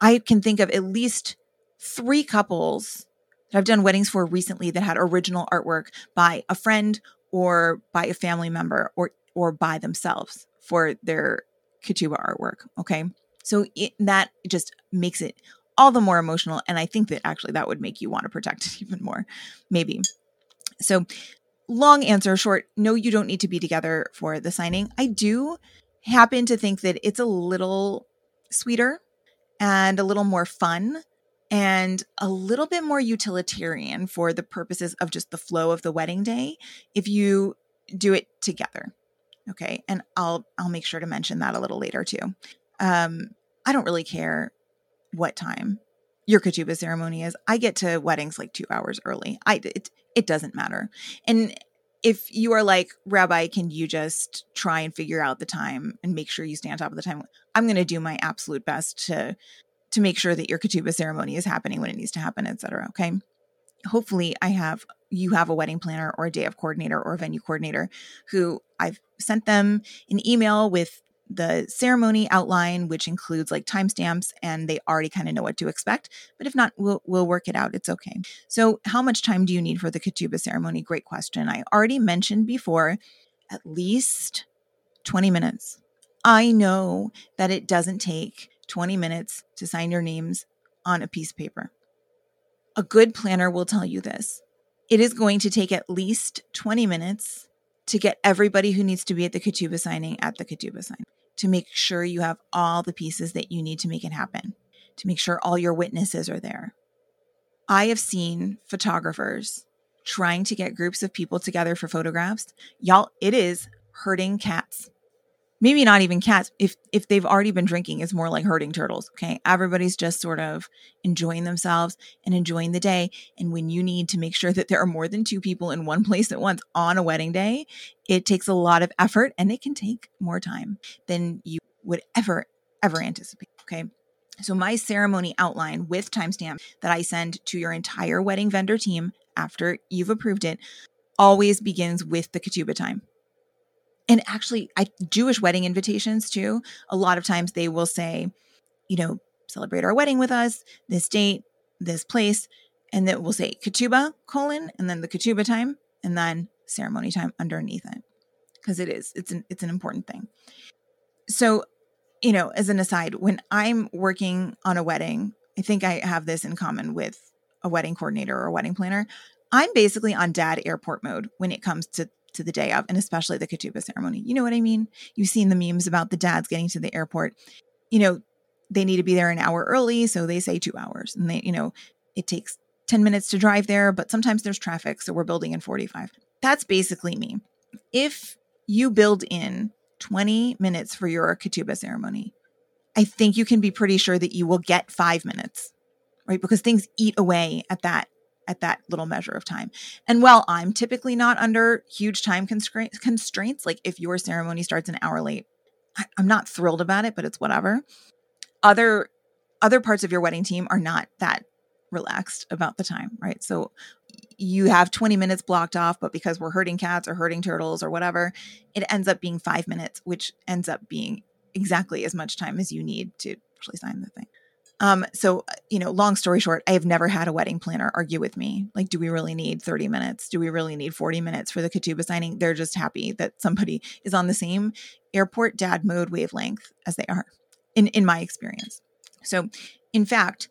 I can think of at least three couples that I've done weddings for recently that had original artwork by a friend or by a family member or or by themselves for their ketubah artwork. Okay, so it, that just makes it all the more emotional, and I think that actually that would make you want to protect it even more, maybe. So long answer short, no, you don't need to be together for the signing. I do happen to think that it's a little sweeter and a little more fun and a little bit more utilitarian for the purposes of just the flow of the wedding day if you do it together. Okay. And I'll I'll make sure to mention that a little later too. Um, I don't really care what time your ketubah ceremony is. I get to weddings like two hours early. I it it doesn't matter. And if you are like rabbi can you just try and figure out the time and make sure you stay on top of the time i'm going to do my absolute best to to make sure that your ketubah ceremony is happening when it needs to happen etc okay hopefully i have you have a wedding planner or a day of coordinator or a venue coordinator who i've sent them an email with the ceremony outline, which includes like timestamps, and they already kind of know what to expect. But if not, we'll we'll work it out. It's okay. So, how much time do you need for the ketubah ceremony? Great question. I already mentioned before, at least 20 minutes. I know that it doesn't take 20 minutes to sign your names on a piece of paper. A good planner will tell you this. It is going to take at least 20 minutes to get everybody who needs to be at the ketubah signing at the ketubah sign, to make sure you have all the pieces that you need to make it happen, to make sure all your witnesses are there. I have seen photographers trying to get groups of people together for photographs. Y'all, it is herding cats maybe not even cats if if they've already been drinking it's more like herding turtles okay? Everybody's just sort of enjoying themselves and enjoying the day and when you need to make sure that there are more than two people in one place at once on a wedding day it takes a lot of effort and it can take more time than you would ever ever anticipate okay? So my ceremony outline with timestamp that i send to your entire wedding vendor team after you've approved it always begins with the ketubah time and actually I Jewish wedding invitations too, a lot of times they will say, you know, celebrate our wedding with us, this date, this place, and then we'll say ketubah colon and then the ketubah time and then ceremony time underneath it because it is it's an it's an important thing. So, you know, as an aside, when I'm working on a wedding, I think I have this in common with a wedding coordinator or a wedding planner. I'm basically on dad airport mode when it comes to to the day of, and especially the ketubah ceremony. You know what I mean? You've seen the memes about the dads getting to the airport. You know, they need to be there an hour early, so they say two hours. And they, you know, it takes 10 minutes to drive there, but sometimes there's traffic, so we're building in 45. That's basically me. If you build in 20 minutes for your ketubah ceremony, I think you can be pretty sure that you will get five minutes, right? Because things eat away at that at that little measure of time. And while I'm typically not under huge time constraints, like if your ceremony starts an hour late, I, I'm not thrilled about it, but it's whatever. Other other parts of your wedding team are not that relaxed about the time, right? So you have 20 minutes blocked off, but because we're herding cats or herding turtles or whatever, it ends up being five minutes, which ends up being exactly as much time as you need to actually sign the thing. Um, so, uh, you know, long story short, I have never had a wedding planner argue with me. Like, do we really need 30 minutes? Do we really need 40 minutes for the ketubah signing? They're just happy that somebody is on the same airport dad mode wavelength as they are, in, in my experience. So, in fact,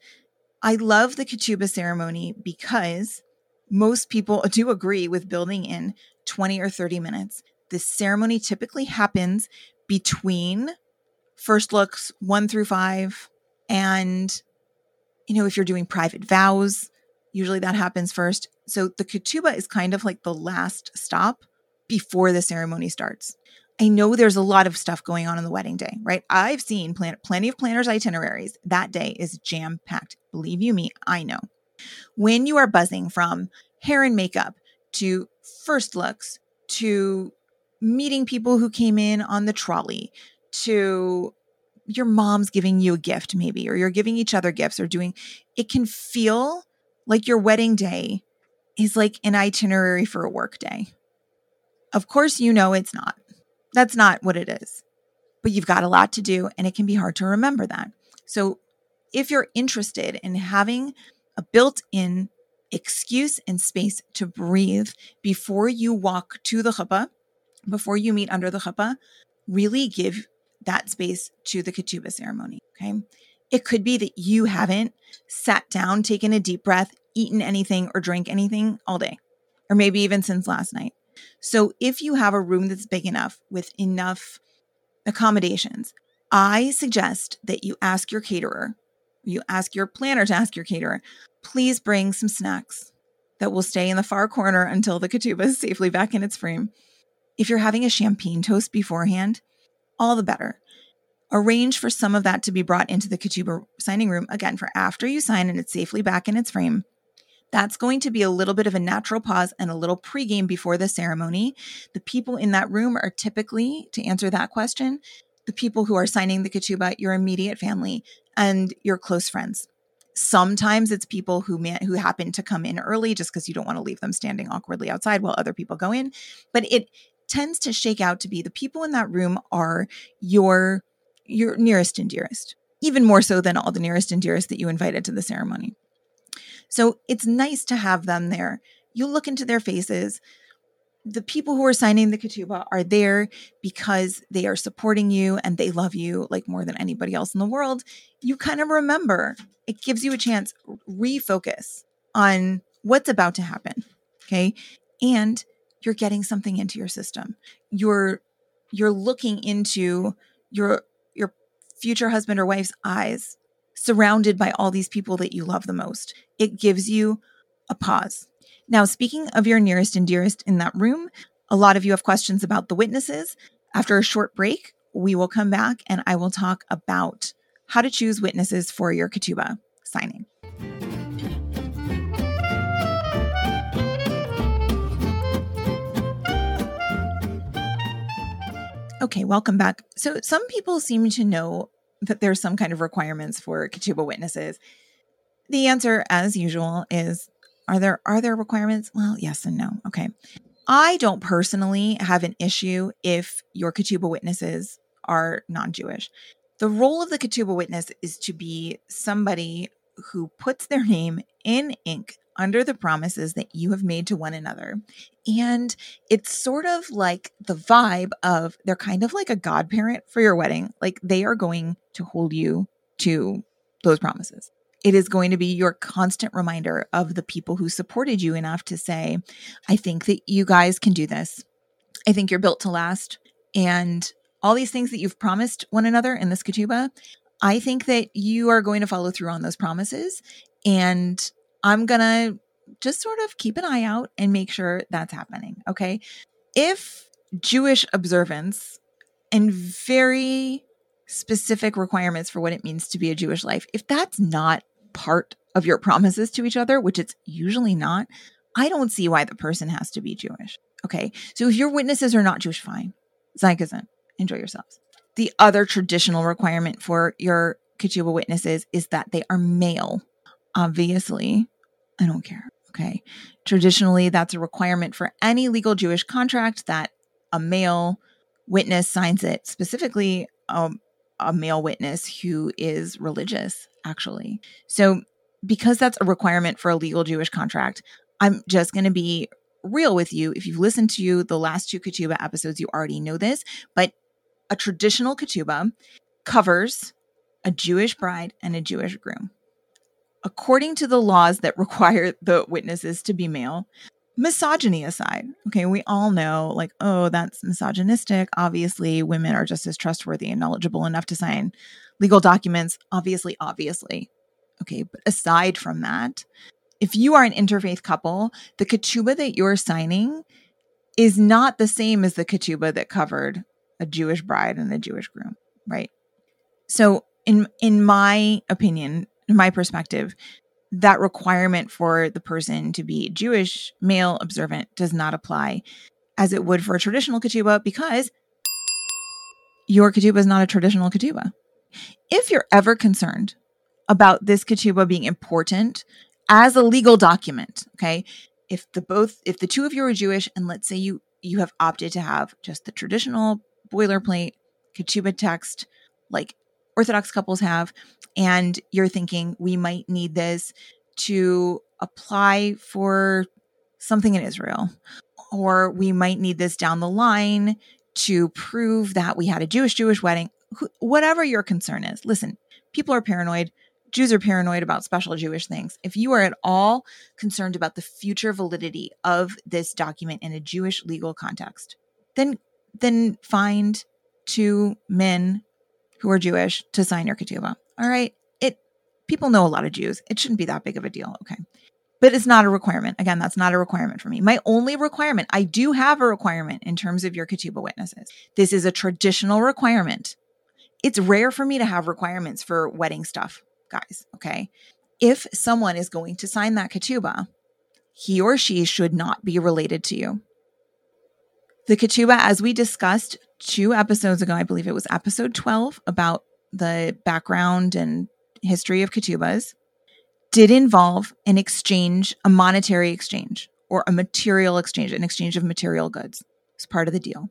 I love the ketubah ceremony because most people do agree with building in 20 or 30 minutes. The ceremony typically happens between first looks one through five and, you know, if you're doing private vows, usually that happens first. So the ketubah is kind of like the last stop before the ceremony starts. I know there's a lot of stuff going on on the wedding day, right? I've seen plan- plenty of planners' itineraries. That day is jam packed. Believe you me, I know. When you are buzzing from hair and makeup to first looks to meeting people who came in on the trolley to your mom's giving you a gift maybe or you're giving each other gifts or doing it can feel like your wedding day is like an itinerary for a work day. Of course you know it's not. That's not what it is. But you've got a lot to do and it can be hard to remember that. So if you're interested in having a built-in excuse and space to breathe before you walk to the chuppah, before you meet under the chuppah, really give that space to the ketubah ceremony. Okay. It could be that you haven't sat down, taken a deep breath, eaten anything or drank anything all day, or maybe even since last night. So if you have a room that's big enough with enough accommodations, I suggest that you ask your caterer, you ask your planner to ask your caterer, please bring some snacks that will stay in the far corner until the ketubah is safely back in its frame. If you're having a champagne toast beforehand, all the better. Arrange for some of that to be brought into the ketubah signing room again for after you sign and it's safely back in its frame. That's going to be a little bit of a natural pause and a little pregame before the ceremony. The people in that room are typically, to answer that question, the people who are signing the ketubah, your immediate family and your close friends. Sometimes it's people who who happen to come in early just because you don't want to leave them standing awkwardly outside while other people go in. But it tends to shake out to be the people in that room are your your nearest and dearest, even more so than all the nearest and dearest that you invited to the ceremony. So it's nice to have them there. You look into their faces the people who are signing the ketubah are there because they are supporting you and they love you like more than anybody else in the world. You kind of remember, it gives you a chance refocus on what's about to happen. Okay. And you're getting something into your system. You're you're looking into your your future husband or wife's eyes surrounded by all these people that you love the most. It gives you a pause now, speaking of your nearest and dearest in that room, a lot of you have questions about the witnesses. After a short break, we will come back and I will talk about how to choose witnesses for your ketubah signing. Okay, welcome back. So, some people seem to know that there's some kind of requirements for ketubah witnesses. The answer, as usual, is are there are there requirements? Well, yes and no. Okay. I don't personally have an issue if your ketubah witnesses are non-Jewish. The role of the ketubah witness is to be somebody who puts their name in ink under the promises that you have made to one another. And it's sort of like the vibe of they're kind of like a godparent for your wedding. Like they are going to hold you to those promises it is going to be your constant reminder of the people who supported you enough to say, I think that you guys can do this. I think you're built to last. And all these things that you've promised one another in this ketubah, I think that you are going to follow through on those promises. And I'm going to just sort of keep an eye out and make sure that's happening. Okay. If Jewish observance and very specific requirements for what it means to be a Jewish life, if that's not part of your promises to each other, which it's usually not, I don't see why the person has to be Jewish. Okay. So if your witnesses are not Jewish, fine. Zeitgeist, enjoy yourselves. The other traditional requirement for your ketubah witnesses is that they are male. Obviously, I don't care. Okay. Traditionally, that's a requirement for any legal Jewish contract that a male witness signs it, specifically um, a male witness who is religious actually. So, because that's a requirement for a legal Jewish contract, I'm just going to be real with you. If you've listened to the last two ketubah episodes, you already know this, but a traditional ketubah covers a Jewish bride and a Jewish groom. According to the laws that require the witnesses to be male, misogyny aside, okay, we all know, like, oh, that's misogynistic. Obviously, women are just as trustworthy and knowledgeable enough to sign legal documents. Obviously, obviously. Okay, but aside from that, if you are an interfaith couple, the ketubah that you're signing is not the same as the ketubah that covered a Jewish bride and a Jewish groom, right? So, in in my opinion, in my perspective, that requirement for the person to be Jewish, male, observant does not apply as it would for a traditional ketubah because your ketubah is not a traditional ketubah. If you're ever concerned about this ketubah being important as a legal document, okay, if the both if the two of you are Jewish and let's say you you have opted to have just the traditional boilerplate ketubah text like Orthodox couples have, and you're thinking we might need this to apply for something in Israel, or we might need this down the line to prove that we had a Jewish Jewish wedding, whatever your concern is. Listen, people are paranoid. Jews are paranoid about special Jewish things. If you are at all concerned about the future validity of this document in a Jewish legal context, then then find two men who are Jewish to sign your ketubah. All right. It people know a lot of Jews. It shouldn't be that big of a deal. Okay. But it's not a requirement. Again, that's not a requirement for me. My only requirement, I do have a requirement in terms of your ketubah witnesses. This is a traditional requirement. it's rare for me to have requirements for wedding stuff, guys. Okay. If someone is going to sign that ketubah, he or she should not be related to you. The ketubah, as we discussed two episodes ago, I believe it was episode 12 about the background and history of ketubahs, did involve an exchange, a monetary exchange, or a material exchange, an exchange of material goods. It's part of the deal.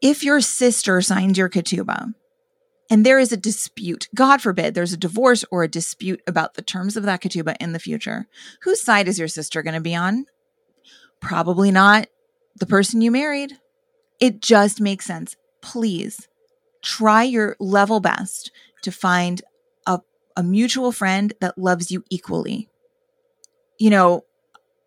If your sister signs your ketubah and there is a dispute, God forbid, there's a divorce or a dispute about the terms of that ketubah in the future, whose side is your sister going to be on? Probably not the person you married. It just makes sense. Please try your level best to find a, a mutual friend that loves you equally. You know,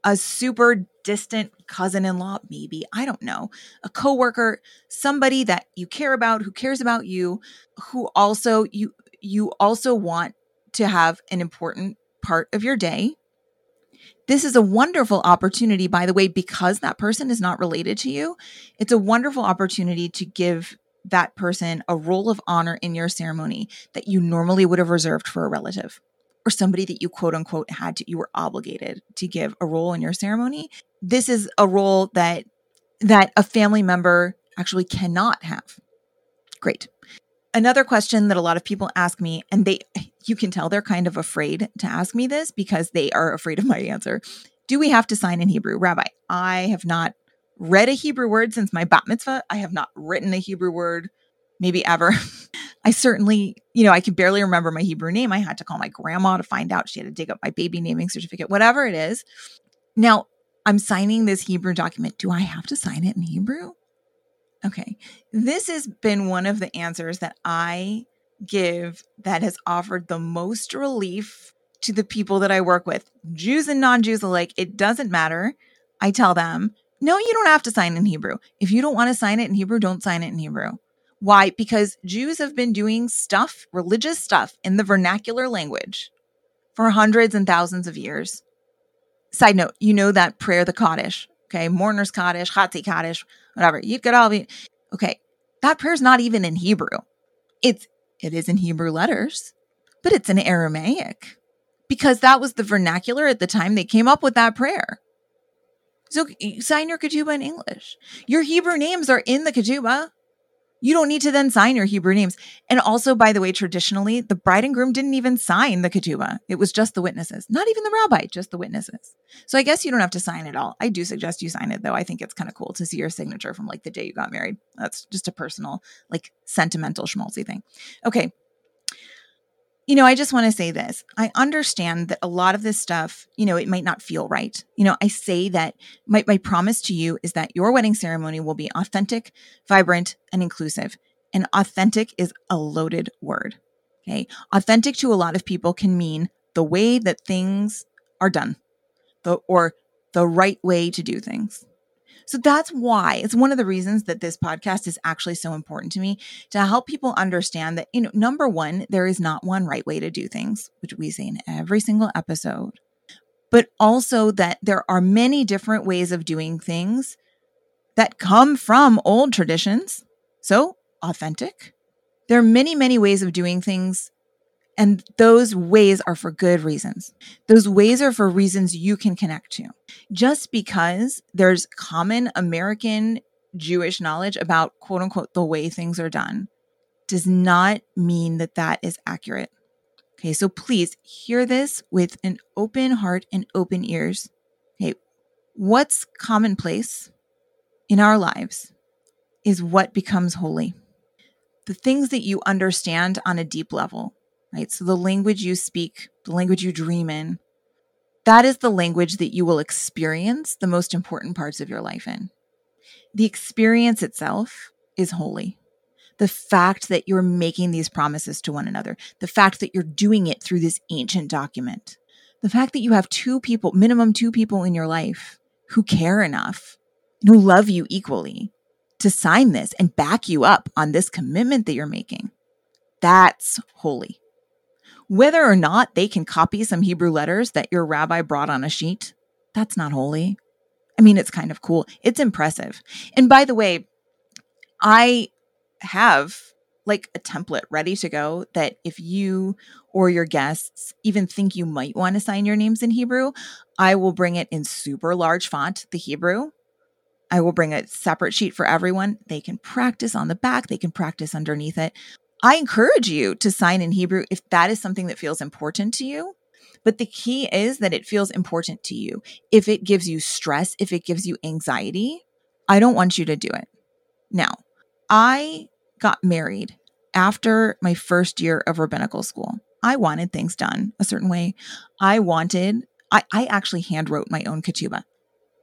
a super distant cousin in law, maybe, I don't know, a coworker, somebody that you care about, who cares about you, who also you you also want to have an important part of your day this is a wonderful opportunity, by the way, because that person is not related to you. It's a wonderful opportunity to give that person a role of honor in your ceremony that you normally would have reserved for a relative or somebody that you quote unquote had to, you were obligated to give a role in your ceremony. This is a role that, that a family member actually cannot have. Great. Another question that a lot of people ask me, and they, you can tell they're kind of afraid to ask me this because they are afraid of my answer. Do we have to sign in Hebrew? Rabbi, I have not read a Hebrew word since my bat mitzvah. I have not written a Hebrew word, maybe ever. I certainly, you know, I can barely remember my Hebrew name. I had to call my grandma to find out. She had to dig up my baby naming certificate, whatever it is. Now, I'm signing this Hebrew document. Do I have to sign it in Hebrew? Okay. This has been one of the answers that I give that has offered the most relief to the people that I work with, Jews and non Jews alike. It doesn't matter. I tell them, no, you don't have to sign in Hebrew. If you don't want to sign it in Hebrew, don't sign it in Hebrew. Why? Because Jews have been doing stuff, religious stuff, in the vernacular language for hundreds and thousands of years. Side note, you know that prayer, the Kaddish, okay? Mourner's Kaddish, Chatzi Kaddish, whatever. All be, okay. That prayer's not even in Hebrew. It's it is in Hebrew letters, but it's in Aramaic because that was the vernacular at the time they came up with that prayer. So sign your ketubah in English. Your Hebrew names are in the ketubah. You don't need to then sign your Hebrew names. And also, by the way, traditionally, the bride and groom didn't even sign the ketubah. It was just the witnesses, not even the rabbi, just the witnesses. So I guess you don't have to sign it all. I do suggest you sign it, though. I think it's kind of cool to see your signature from like the day you got married. That's just a personal, like sentimental schmaltzy thing. Okay you know, I just want to say this. I understand that a lot of this stuff, you know, it might not feel right. You know, I say that my, my promise to you is that your wedding ceremony will be authentic, vibrant, and inclusive. And authentic is a loaded word. Okay. Authentic to a lot of people can mean the way that things are done, the, or the right way to do things. So that's why it's one of the reasons that this podcast is actually so important to me to help people understand that, you know, number one, there is not one right way to do things, which we say in every single episode, but also that there are many different ways of doing things that come from old traditions. So authentic. There are many, many ways of doing things and those ways are for good reasons. Those ways are for reasons you can connect to. Just because there's common American Jewish knowledge about quote unquote the way things are done does not mean that that is accurate. Okay, so please hear this with an open heart and open ears. Okay, what's commonplace in our lives is what becomes holy. The things that you understand on a deep level, right? So the language you speak, the language you dream in, that is the language that you will experience the most important parts of your life in. The experience itself is holy. The fact that you're making these promises to one another, the fact that you're doing it through this ancient document, the fact that you have two people, minimum two people in your life who care enough, who love you equally to sign this and back you up on this commitment that you're making. That's holy. Whether or not they can copy some Hebrew letters that your rabbi brought on a sheet, that's not holy. I mean, it's kind of cool. It's impressive. And by the way, I have like a template ready to go that if you or your guests even think you might want to sign your names in Hebrew, I will bring it in super large font, the Hebrew. I will bring a separate sheet for everyone. They can practice on the back, they can practice underneath it. I encourage you to sign in Hebrew if that is something that feels important to you. But the key is that it feels important to you. If it gives you stress, if it gives you anxiety, I don't want you to do it. Now, I got married after my first year of rabbinical school. I wanted things done a certain way. I wanted, I, I actually hand wrote my own ketubah.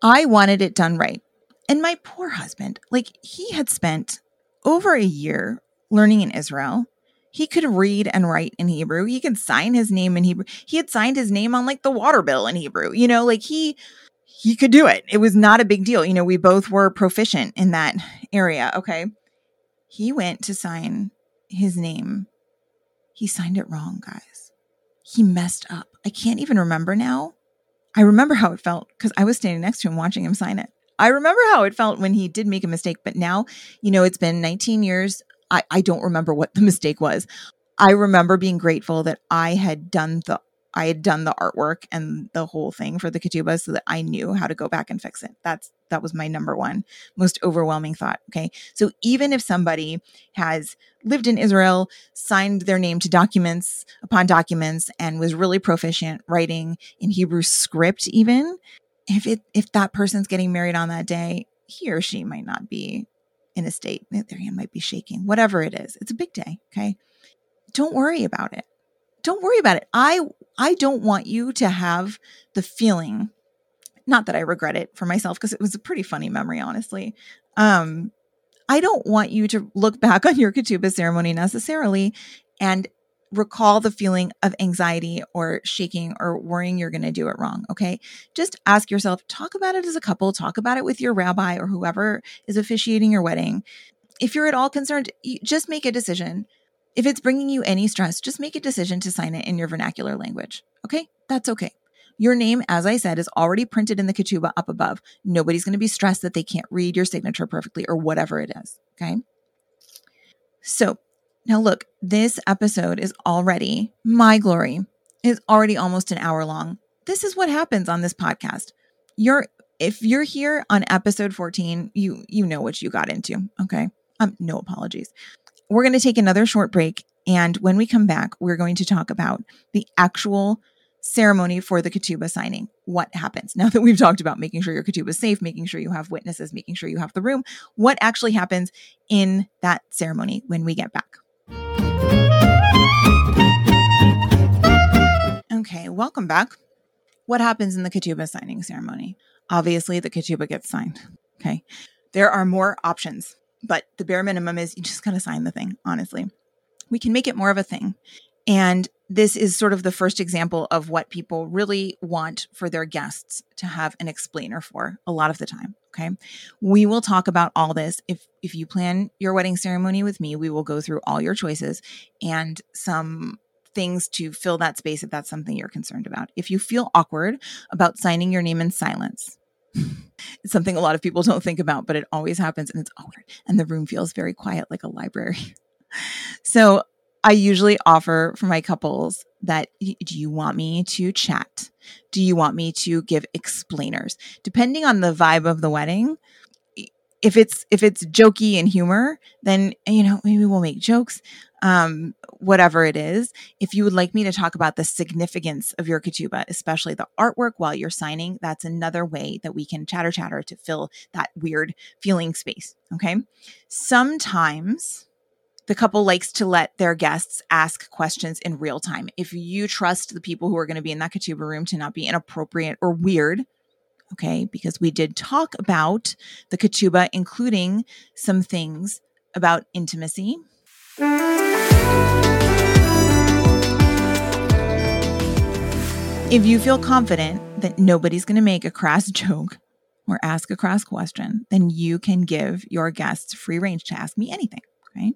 I wanted it done right. And my poor husband, like he had spent over a year learning in Israel. He could read and write in Hebrew. He could sign his name in Hebrew. He had signed his name on like the water bill in Hebrew. You know, like he he could do it. It was not a big deal. You know, we both were proficient in that area, okay? He went to sign his name. He signed it wrong, guys. He messed up. I can't even remember now. I remember how it felt because I was standing next to him watching him sign it. I remember how it felt when he did make a mistake, but now, you know, it's been 19 years. I, I don't remember what the mistake was. I remember being grateful that I had done the I had done the artwork and the whole thing for the ketubah so that I knew how to go back and fix it. That's that was my number one most overwhelming thought. Okay. So even if somebody has lived in Israel, signed their name to documents upon documents, and was really proficient writing in Hebrew script, even if it if that person's getting married on that day, he or she might not be in a state. Their hand might be shaking. Whatever it is, it's a big day. Okay. Don't worry about it don't worry about it. I I don't want you to have the feeling not that I regret it for myself because it was a pretty funny memory honestly. Um I don't want you to look back on your ketubah ceremony necessarily and recall the feeling of anxiety or shaking or worrying you're going to do it wrong. Okay. Just ask yourself, talk about it as a couple, talk about it with your rabbi or whoever is officiating your wedding. If you're at all concerned, just make a decision. If it's bringing you any stress, just make a decision to sign it in your vernacular language. Okay? That's okay. Your name, as I said, is already printed in the ketubah up above. Nobody's going to be stressed that they can't read your signature perfectly or whatever it is. Okay? So now look, this episode is already my glory, is already almost an hour long. This is what happens on this podcast. You're if you're here on episode 14, you you know what you got into. Okay. Um, no apologies we're going to take another short break. And when we come back, we're going to talk about the actual ceremony for the ketubah signing. What happens now that we've talked about making sure your ketubah is safe, making sure you have witnesses, making sure you have the room? What actually happens in that ceremony when we get back? Okay, welcome back. What happens in the ketubah signing ceremony? Obviously, the ketubah gets signed. Okay. There are more options but the bare minimum is you just got to sign the thing, honestly. We can make it more of a thing. And this is sort of the first example of what people really want for their guests to have an explainer for a lot of the time. Okay. We will talk about all this. If if you plan your wedding ceremony with me, we will go through all your choices and some things to fill that space if that's something you're concerned about. If you feel awkward about signing your name in silence, it's something a lot of people don't think about, but it always happens and it's awkward. And the room feels very quiet, like a library. so I usually offer for my couples that do you want me to chat? Do you want me to give explainers? Depending on the vibe of the wedding, if it's if it's jokey and humor, then you know maybe we'll make jokes um, whatever it is. If you would like me to talk about the significance of your ketubah, especially the artwork while you're signing, that's another way that we can chatter chatter to fill that weird feeling space. Okay. Sometimes the couple likes to let their guests ask questions in real time. If you trust the people who are going to be in that ketubah room to not be inappropriate or weird, okay, because we did talk about the ketubah, including some things about intimacy if you feel confident that nobody's going to make a crass joke or ask a crass question, then you can give your guests free range to ask me anything. Okay.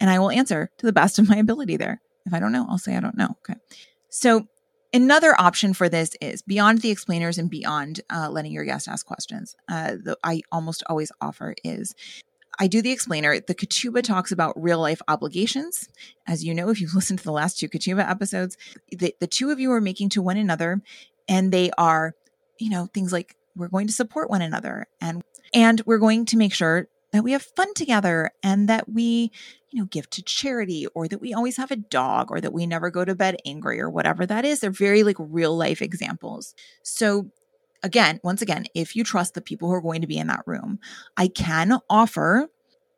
And I will answer to the best of my ability there. If I don't know, I'll say I don't know. Okay. So, another option for this is beyond the explainers and beyond uh, letting your guests ask questions. Uh, the, I almost always offer is I do the explainer. The ketubah talks about real life obligations. As you know, if you've listened to the last two ketubah episodes, the, the two of you are making to one another, and they are, you know, things like we're going to support one another and and we're going to make sure that we have fun together and that we you know give to charity or that we always have a dog or that we never go to bed angry or whatever that is. They're very like real life examples. So again once again if you trust the people who are going to be in that room i can offer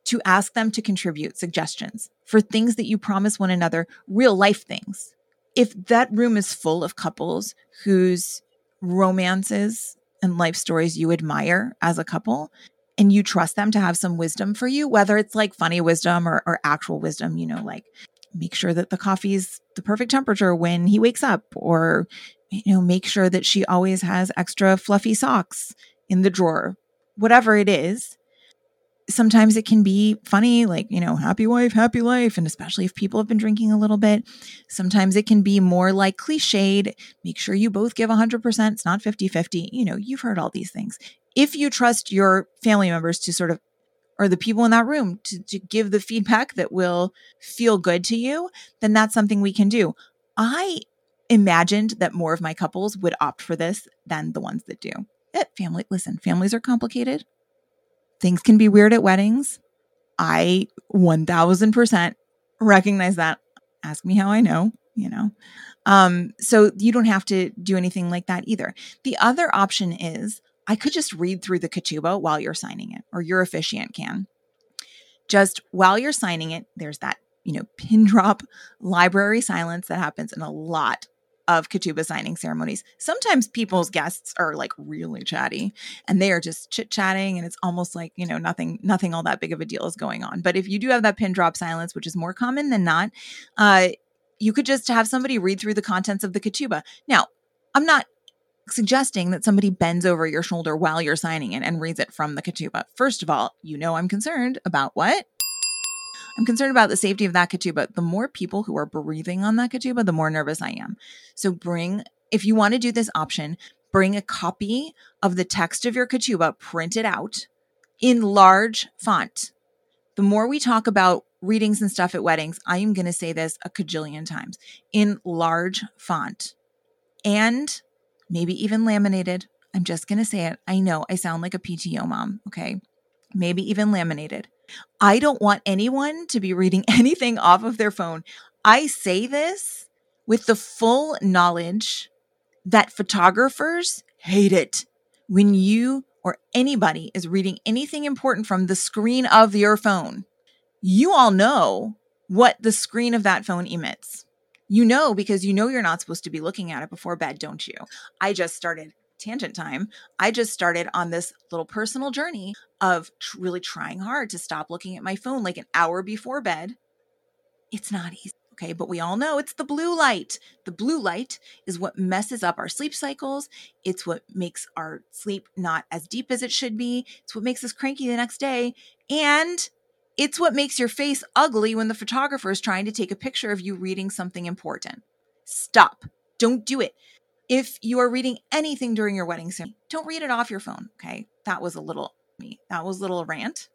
to ask them to contribute suggestions for things that you promise one another real life things. If that room is full of couples whose romances and life stories you admire as a couple and you trust them to have some wisdom for you, whether it's like funny wisdom or, or actual wisdom, you know, like make sure that the coffee's the perfect temperature when he wakes up, or, you know, make sure that she always has extra fluffy socks in the drawer, whatever it is sometimes it can be funny, like, you know, happy wife, happy life. And especially if people have been drinking a little bit, sometimes it can be more like cliched. Make sure you both give 100%. It's not 50 50. You know, you've heard all these things. If you trust your family members to sort of, or the people in that room to, to give the feedback that will feel good to you, then that's something we can do. I imagined that more of my couples would opt for this than the ones that do. It, family, listen, families are complicated things can be weird at weddings. I 1000% recognize that. Ask me how I know, you know. Um, so you don't have to do anything like that either. The other option is I could just read through the ketubah while you're signing it, or your officiant can. Just while you're signing it, there's that, you know, pin drop library silence that happens in a lot of ketubah signing ceremonies. Sometimes people's guests are like really chatty and they are just chit chatting and it's almost like, you know, nothing, nothing all that big of a deal is going on. But if you do have that pin drop silence, which is more common than not, uh, you could just have somebody read through the contents of the ketubah. Now, I'm not suggesting that somebody bends over your shoulder while you're signing it and reads it from the ketubah. First of all, you know I'm concerned about what? I'm concerned about the safety of that ketubah. The more people who are breathing on that ketubah, the more nervous I am. So bring, if you want to do this option, bring a copy of the text of your ketubah printed out in large font. The more we talk about readings and stuff at weddings, I am going to say this a cajillion times in large font and maybe even laminated. I'm just going to say it. I know I sound like a PTO mom. Okay. Maybe even laminated. I don't want anyone to be reading anything off of their phone. I say this with the full knowledge that photographers hate it when you or anybody is reading anything important from the screen of your phone. You all know what the screen of that phone emits. You know because you know you're not supposed to be looking at it before bed, don't you? I just started tangent time, I just started on this little personal journey of really trying hard to stop looking at my phone like an hour before bed. It's not easy. Okay, but we all know it's the blue light. The blue light is what messes up our sleep cycles. It's what makes our sleep not as deep as it should be. It's what makes us cranky the next day. And it's what makes your face ugly when the photographer is trying to take a picture of you reading something important. Stop. Don't do it if you are reading anything during your wedding ceremony, don't read it off your phone. Okay. That was a little me. That was a little rant.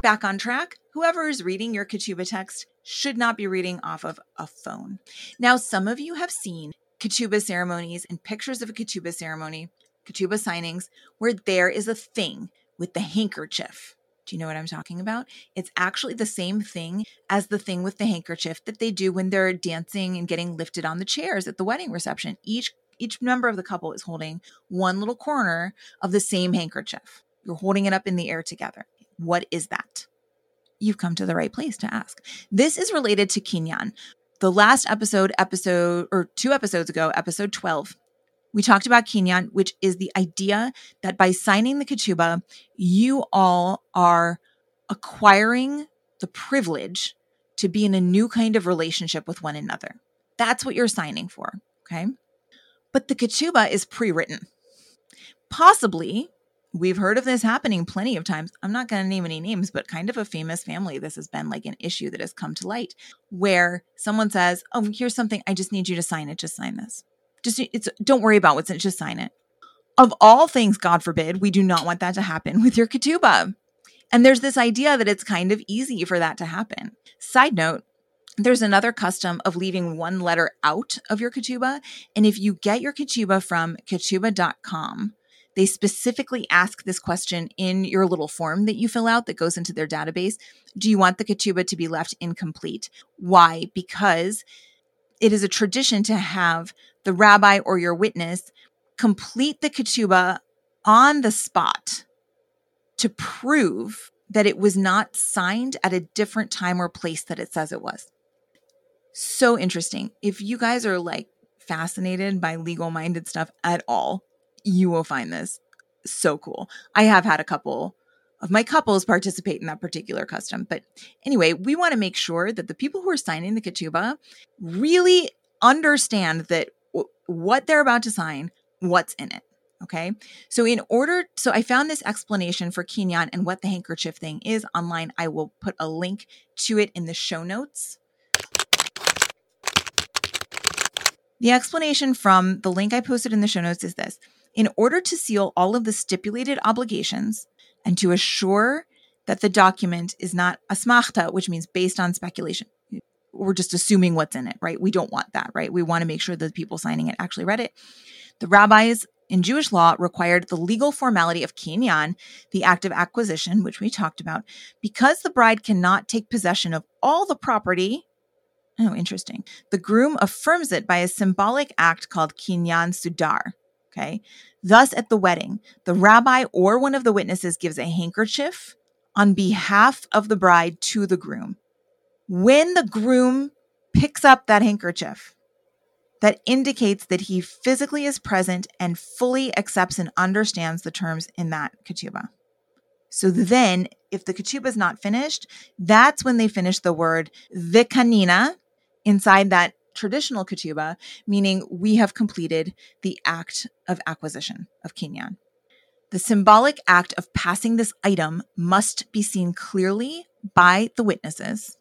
Back on track. Whoever is reading your ketubah text should not be reading off of a phone. Now, some of you have seen ketubah ceremonies and pictures of a ketubah ceremony, ketubah signings, where there is a thing with the handkerchief do you know what I'm talking about? It's actually the same thing as the thing with the handkerchief that they do when they're dancing and getting lifted on the chairs at the wedding reception. Each each member of the couple is holding one little corner of the same handkerchief. You're holding it up in the air together. What is that? You've come to the right place to ask. This is related to Kinyan. The last episode, episode or two episodes ago, episode 12, we talked about Kinyan, which is the idea that by signing the ketubah, you all are acquiring the privilege to be in a new kind of relationship with one another. That's what you're signing for. Okay. But the ketubah is pre written. Possibly, we've heard of this happening plenty of times. I'm not going to name any names, but kind of a famous family. This has been like an issue that has come to light where someone says, Oh, here's something. I just need you to sign it. Just sign this. Just it's don't worry about what's in it, just sign it. Of all things, God forbid, we do not want that to happen with your ketubah. And there's this idea that it's kind of easy for that to happen. Side note, there's another custom of leaving one letter out of your ketubah. And if you get your ketubah from ketubah.com, they specifically ask this question in your little form that you fill out that goes into their database. Do you want the ketubah to be left incomplete? Why? Because it is a tradition to have the rabbi or your witness complete the ketubah on the spot to prove that it was not signed at a different time or place that it says it was. So interesting. If you guys are like fascinated by legal minded stuff at all, you will find this so cool. I have had a couple of my couples participate in that particular custom. But anyway, we want to make sure that the people who are signing the ketubah really understand that w- what they're about to sign, what's in it. Okay. So, in order, so I found this explanation for kinyan and what the handkerchief thing is online. I will put a link to it in the show notes. The explanation from the link I posted in the show notes is this In order to seal all of the stipulated obligations and to assure that the document is not asmachta, which means based on speculation, we're just assuming what's in it, right? We don't want that, right? We want to make sure that the people signing it actually read it. The rabbis in Jewish law required the legal formality of kinyan, the act of acquisition, which we talked about, because the bride cannot take possession of all the property. Oh, interesting. The groom affirms it by a symbolic act called kinyan sudar. Okay. Thus, at the wedding, the rabbi or one of the witnesses gives a handkerchief on behalf of the bride to the groom. When the groom picks up that handkerchief, that indicates that he physically is present and fully accepts and understands the terms in that ketubah. So then, if the ketubah is not finished, that's when they finish the word vikanina inside that traditional ketubah, meaning we have completed the act of acquisition of kinyan. The symbolic act of passing this item must be seen clearly by the witnesses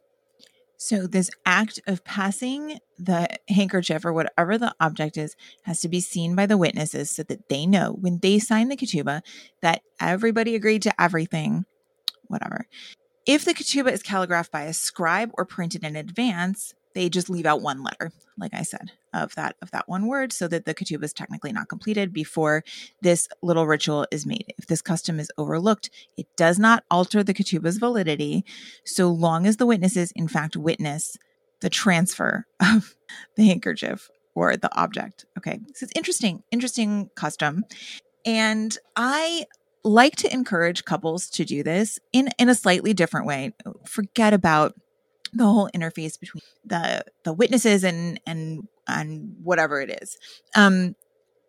so, this act of passing the handkerchief or whatever the object is has to be seen by the witnesses so that they know when they sign the ketubah that everybody agreed to everything, whatever. If the ketubah is calligraphed by a scribe or printed in advance, they just leave out one letter, like I said, of that of that one word, so that the ketubah is technically not completed before this little ritual is made. If this custom is overlooked, it does not alter the ketubah's validity, so long as the witnesses in fact witness the transfer of the handkerchief or the object. Okay, so it's interesting, interesting custom, and I like to encourage couples to do this in in a slightly different way. Forget about the whole interface between the the witnesses and and and whatever it is. Um,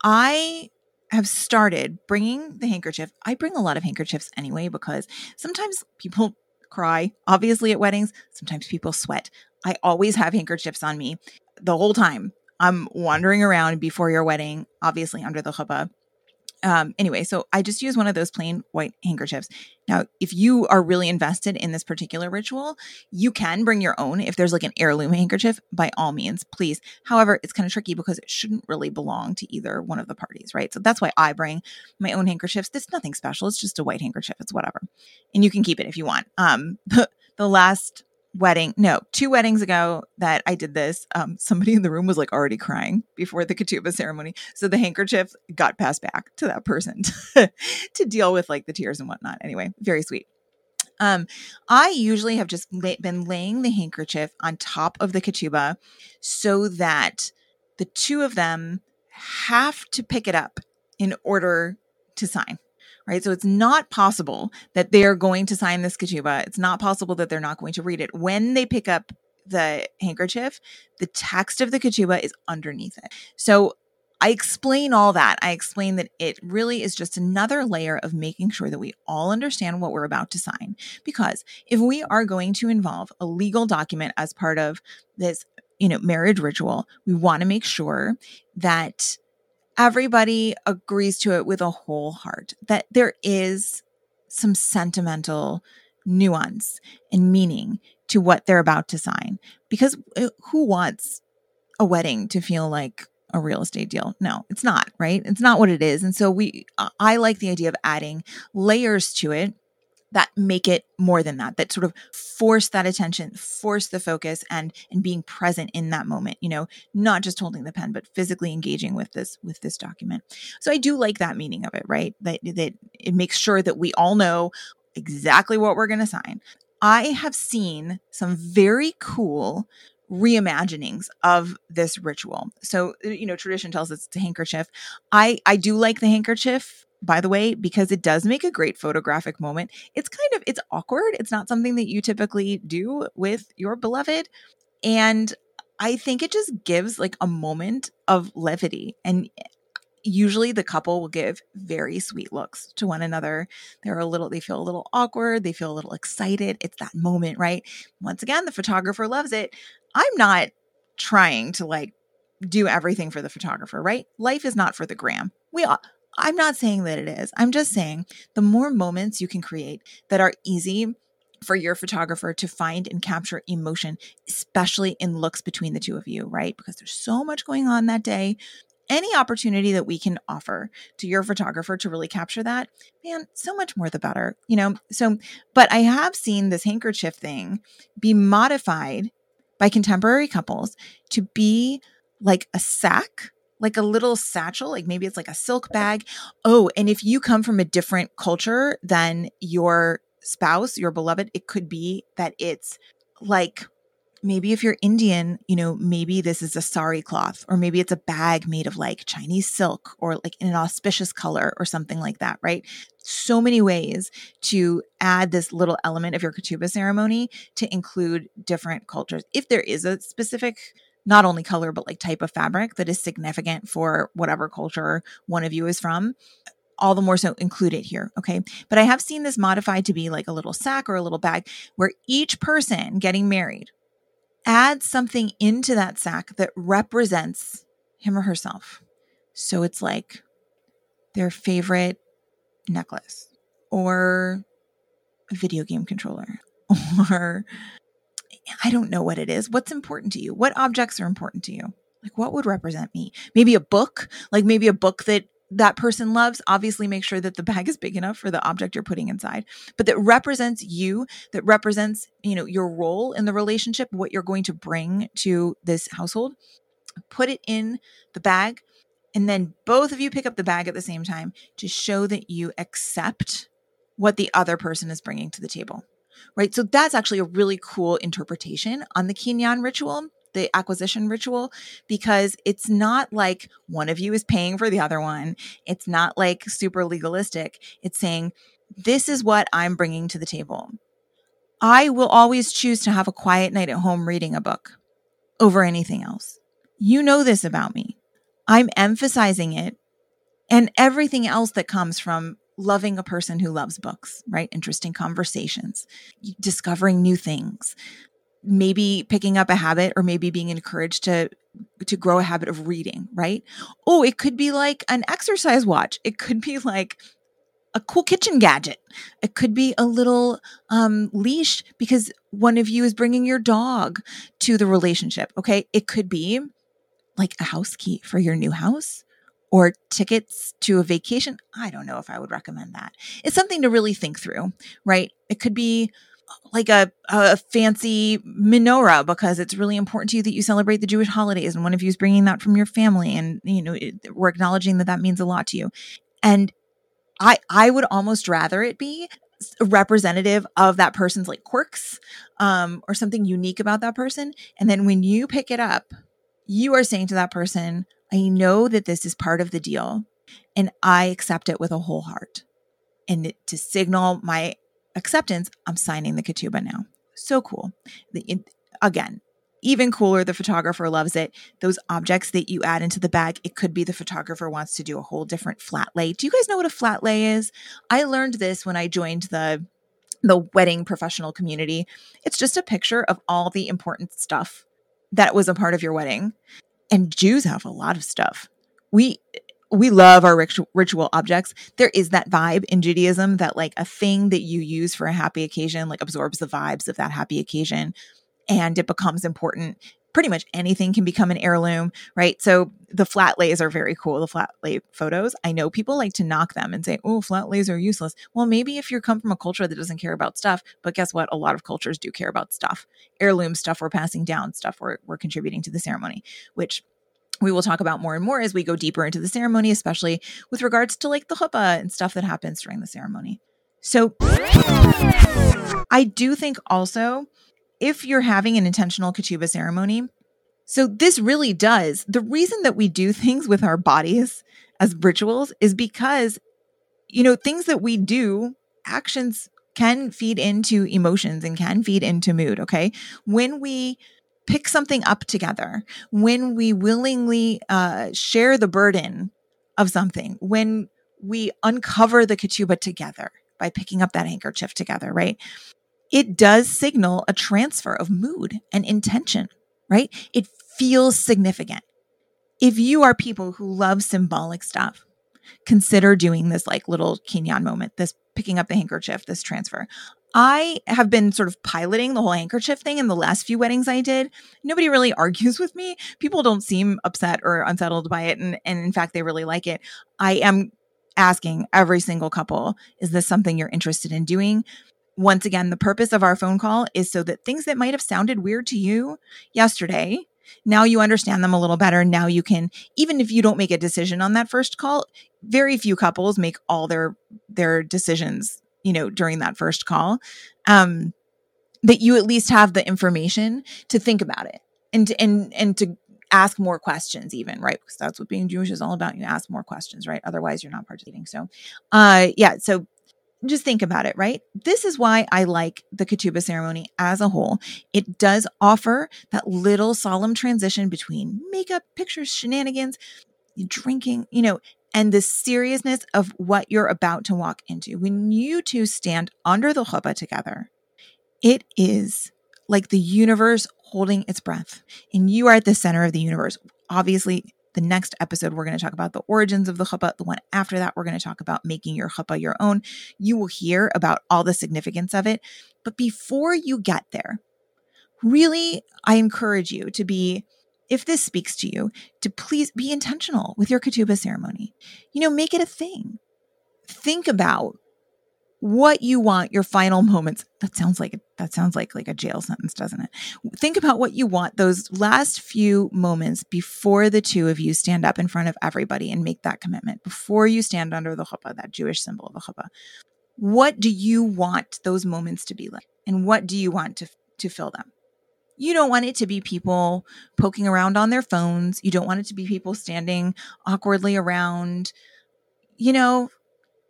I have started bringing the handkerchief. I bring a lot of handkerchiefs anyway because sometimes people cry, obviously at weddings. Sometimes people sweat. I always have handkerchiefs on me the whole time. I'm wandering around before your wedding, obviously under the chuppah um, anyway, so I just use one of those plain white handkerchiefs. Now, if you are really invested in this particular ritual, you can bring your own. If there's like an heirloom handkerchief, by all means, please. However, it's kind of tricky because it shouldn't really belong to either one of the parties, right? So that's why I bring my own handkerchiefs. It's nothing special. It's just a white handkerchief. It's whatever. And you can keep it if you want. Um, the last wedding no two weddings ago that i did this um somebody in the room was like already crying before the ketubah ceremony. So the handkerchief got passed back to that person to, to deal with like the tears and whatnot. Anyway very sweet. Um i usually have just la- been laying the handkerchief on top of the ketubah so that the two of them have to pick it up in order to sign right? So it's not possible that they're going to sign this ketubah. It's not possible that they're not going to read it. When they pick up the handkerchief, the text of the ketubah is underneath it. So I explain all that. I explain that it really is just another layer of making sure that we all understand what we're about to sign. Because if we are going to involve a legal document as part of this, you know, marriage ritual, we want to make sure that everybody agrees to it with a whole heart that there is some sentimental nuance and meaning to what they're about to sign. Because uh, who wants a wedding to feel like a real estate deal? No, it's not, right? It's not what it is. And so we I like the idea of adding layers to it that make it more than that that sort of force that attention force the focus and and being present in that moment you know not just holding the pen but physically engaging with this with this document. So i do like that meaning of it right? That that it makes sure that we all know exactly what we're going to sign. I have seen some very cool reimaginings of this ritual. So you know tradition tells us it's a handkerchief. I i do like the handkerchief by the way, because it does make a great photographic moment. It's kind of it's awkward. It's not something that you typically do with your beloved. And I think it just gives like a moment of levity and eh, usually the couple will give very sweet looks to one another. They're a little they feel a little awkward, they feel a little excited. It's that moment, right? Once again, the photographer loves it. I'm not trying to like do everything for the photographer, right? Life is not for the gram. We all I'm not saying that it is. I'm just saying the more moments you can create that are easy for your photographer to find and capture emotion, especially in looks between the two of you, right? Because there's so much going on that day. Any opportunity that we can offer to your photographer to really capture that, man, so much more the better, you know? So, but I have seen this handkerchief thing be modified by contemporary couples to be like a sack like a little satchel, like maybe it's like a silk bag. Oh, and if you come from a different culture than your spouse, your beloved, it could be that it's like maybe if you're Indian, you know, maybe this is a sari cloth, or maybe it's a bag made of like Chinese silk or like in an auspicious color or something like that, right? So many ways to add this little element of your ketubah ceremony to include different cultures. If there is a specific not only color but like type of fabric that is significant for whatever culture one of you is from all the more so include it here okay? But i have seen this modified to be like a little sack or a little bag where each person getting married adds something into that sack that represents him or herself. So it's like their favorite necklace or a video game controller or I don't know what it is. What's important to you? What objects are important to you? Like what would represent me? Maybe a book, like maybe a book that that person loves. Obviously, make sure that the bag is big enough for the object you're putting inside, but that represents you, that represents, you know, your role in the relationship, what you're going to bring to this household. Put it in the bag. And then both of you pick up the bag at the same time to show that you accept what the other person is bringing to the table right? So that's actually a really cool interpretation on the Kinyan ritual, the acquisition ritual, because it's not like one of you is paying for the other one. It's not like super legalistic. It's saying, this is what I'm bringing to the table. I will always choose to have a quiet night at home reading a book over anything else. You know this about me. I'm emphasizing it and everything else that comes from loving a person who loves books, right? Interesting conversations, discovering new things, maybe picking up a habit or maybe being encouraged to to grow a habit of reading, right? Oh, it could be like an exercise watch. It could be like a cool kitchen gadget. It could be a little um, leash because one of you is bringing your dog to the relationship. Okay. It could be like a house key for your new house or tickets to a vacation, I don't know if I would recommend that. It's something to really think through, right? It could be uh, like a, a fancy menorah because it's really important to you that you celebrate the Jewish holidays and one of you is bringing that from your family and you know it, we're acknowledging that that means a lot to you. And I I would almost rather it be representative of that person's like quirks um, or something unique about that person and then when you pick it up you are saying to that person I know that this is part of the deal and I accept it with a whole heart. And to signal my acceptance, I'm signing the ketubah now. So cool. The, again, even cooler, the photographer loves it. Those objects that you add into the bag, it could be the photographer wants to do a whole different flat lay. Do you guys know what a flat lay is? I learned this when I joined the the wedding professional community. It's just a picture of all the important stuff that was a part of your wedding and Jews have a lot of stuff. We we love our ritual, objects. There is that vibe in Judaism that like a thing that you use for a happy occasion like absorbs the vibes of that happy occasion and it becomes important pretty much anything can become an heirloom, right? So the flat lays are very cool, the flat lay photos. I know people like to knock them and say, oh, flat lays are useless. Well, maybe if you come from a culture that doesn't care about stuff, but guess what? A lot of cultures do care about stuff. Heirloom stuff we're passing down, stuff we're, we're contributing to the ceremony, which we will talk about more and more as we go deeper into the ceremony, especially with regards to like the chuppah and stuff that happens during the ceremony. So I do think also if you're having an intentional ketubah ceremony, so this really does. The reason that we do things with our bodies as rituals is because, you know, things that we do, actions can feed into emotions and can feed into mood. Okay. When we pick something up together, when we willingly uh, share the burden of something, when we uncover the ketubah together by picking up that handkerchief together, right? It does signal a transfer of mood and intention, right? It feels significant. If you are people who love symbolic stuff, consider doing this like little kinyan moment, this picking up the handkerchief, this transfer. I have been sort of piloting the whole handkerchief thing in the last few weddings I did. Nobody really argues with me. People don't seem upset or unsettled by it. And, and in fact, they really like it. I am asking every single couple, is this something you're interested in doing? Once again, the purpose of our phone call is so that things that might have sounded weird to you yesterday, now you understand them a little better. Now you can, even if you don't make a decision on that first call, very few couples make all their their decisions, you know, during that first call. Um, that you at least have the information to think about it and and and to ask more questions even right because that's what being jewish is all about you ask more questions right otherwise you're not participating so uh yeah so just think about it, right? This is why I like the ketubah ceremony as a whole. It does offer that little solemn transition between makeup, pictures, shenanigans, drinking, you know, and the seriousness of what you're about to walk into. When you two stand under the chuppah together, it is like the universe holding its breath, and you are at the center of the universe. Obviously, the next episode, we're going to talk about the origins of the chuppah. The one after that, we're going to talk about making your chuppah your own. You will hear about all the significance of it. But before you get there, really, I encourage you to be, if this speaks to you, to please be intentional with your ketubah ceremony. You know, make it a thing. Think about what you want your final moments that sounds like that sounds like like a jail sentence doesn't it? Think about what you want those last few moments before the two of you stand up in front of everybody and make that commitment before you stand under the chuppah that jewish symbol of the chuppah. What do you want those moments to be like? And what do you want to to fill them? You don't want it to be people poking around on their phones. You don't want it to be people standing awkwardly around you know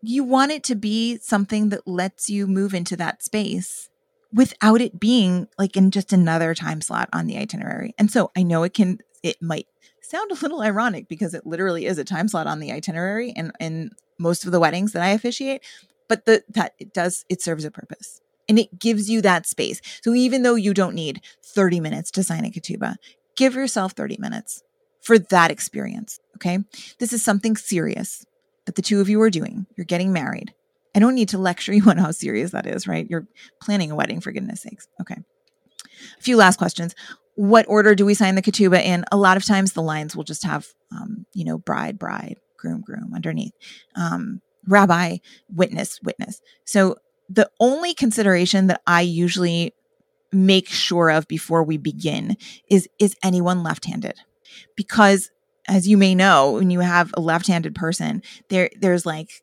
you want it to be something that lets you move into that space without it being like in just another time slot on the itinerary. And so I know it can, it might sound a little ironic because it literally is a time slot on the itinerary and in most of the weddings that I officiate, but the, that it does, it serves a purpose and it gives you that space. So even though you don't need 30 minutes to sign a ketubah, give yourself 30 minutes for that experience. Okay. This is something serious that the two of you are doing. You're getting married. I don't need to lecture you on how serious that is, right? You're planning a wedding, for goodness sakes. Okay. A few last questions. What order do we sign the ketubah in? A lot of times the lines will just have, um, you know, bride, bride, groom, groom underneath, um, rabbi, witness, witness. So the only consideration that I usually make sure of before we begin is is anyone left-handed? Because as you may know, when you have a left-handed person, there there's like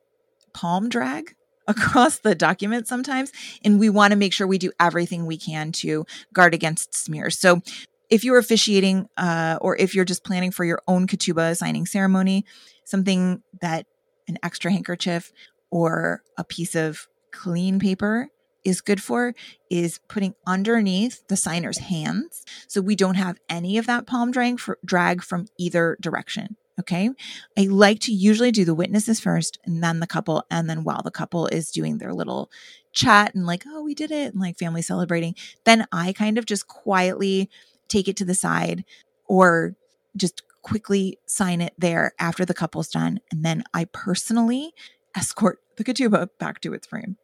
palm drag across the document sometimes, and we want to make sure we do everything we can to guard against smears. So, if you're officiating, uh, or if you're just planning for your own ketubah signing ceremony, something that an extra handkerchief or a piece of clean paper is good for is putting underneath the signer's hands so we don't have any of that palm drag, for, drag from either direction. Okay. I like to usually do the witnesses first and then the couple. And then while the couple is doing their little chat and like, oh, we did it, and like family celebrating, then I kind of just quietly take it to the side or just quickly sign it there after the couple's done. And then I personally escort the ketubah back to its frame.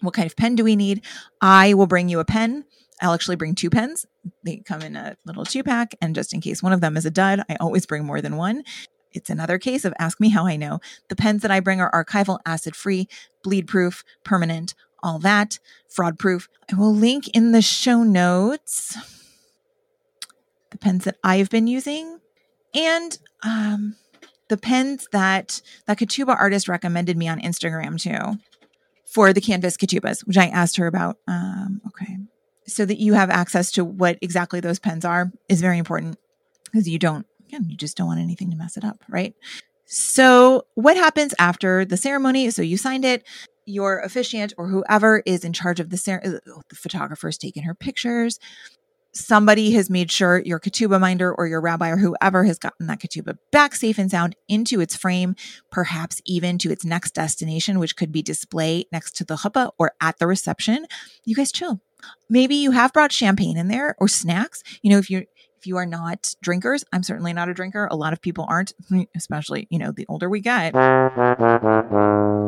What kind of pen do we need? I will bring you a pen. I'll actually bring two pens. They come in a little two pack. And just in case one of them is a dud, I always bring more than one. It's another case of ask me how I know. The pens that I bring are archival, acid free, bleed proof, permanent, all that, fraud proof. I will link in the show notes the pens that I've been using and um, the pens that that ketubah artist recommended me on Instagram too for the canvas ketubahs, which I asked her about. Um, okay. So that you have access to what exactly those pens are is very important because you don't, again, you just don't want anything to mess it up, right? So, what happens after the ceremony? So, you signed it, your officiant or whoever is in charge of the, cer- uh, the photographer is taking her pictures somebody has made sure your ketubah minder or your rabbi or whoever has gotten that ketubah back safe and sound into its frame, perhaps even to its next destination, which could be display next to the chuppah or at the reception. You guys chill. Maybe you have brought champagne in there or snacks. You know, if you you are not drinkers, I'm certainly not a drinker. A lot of people aren't, especially, you know, the older we get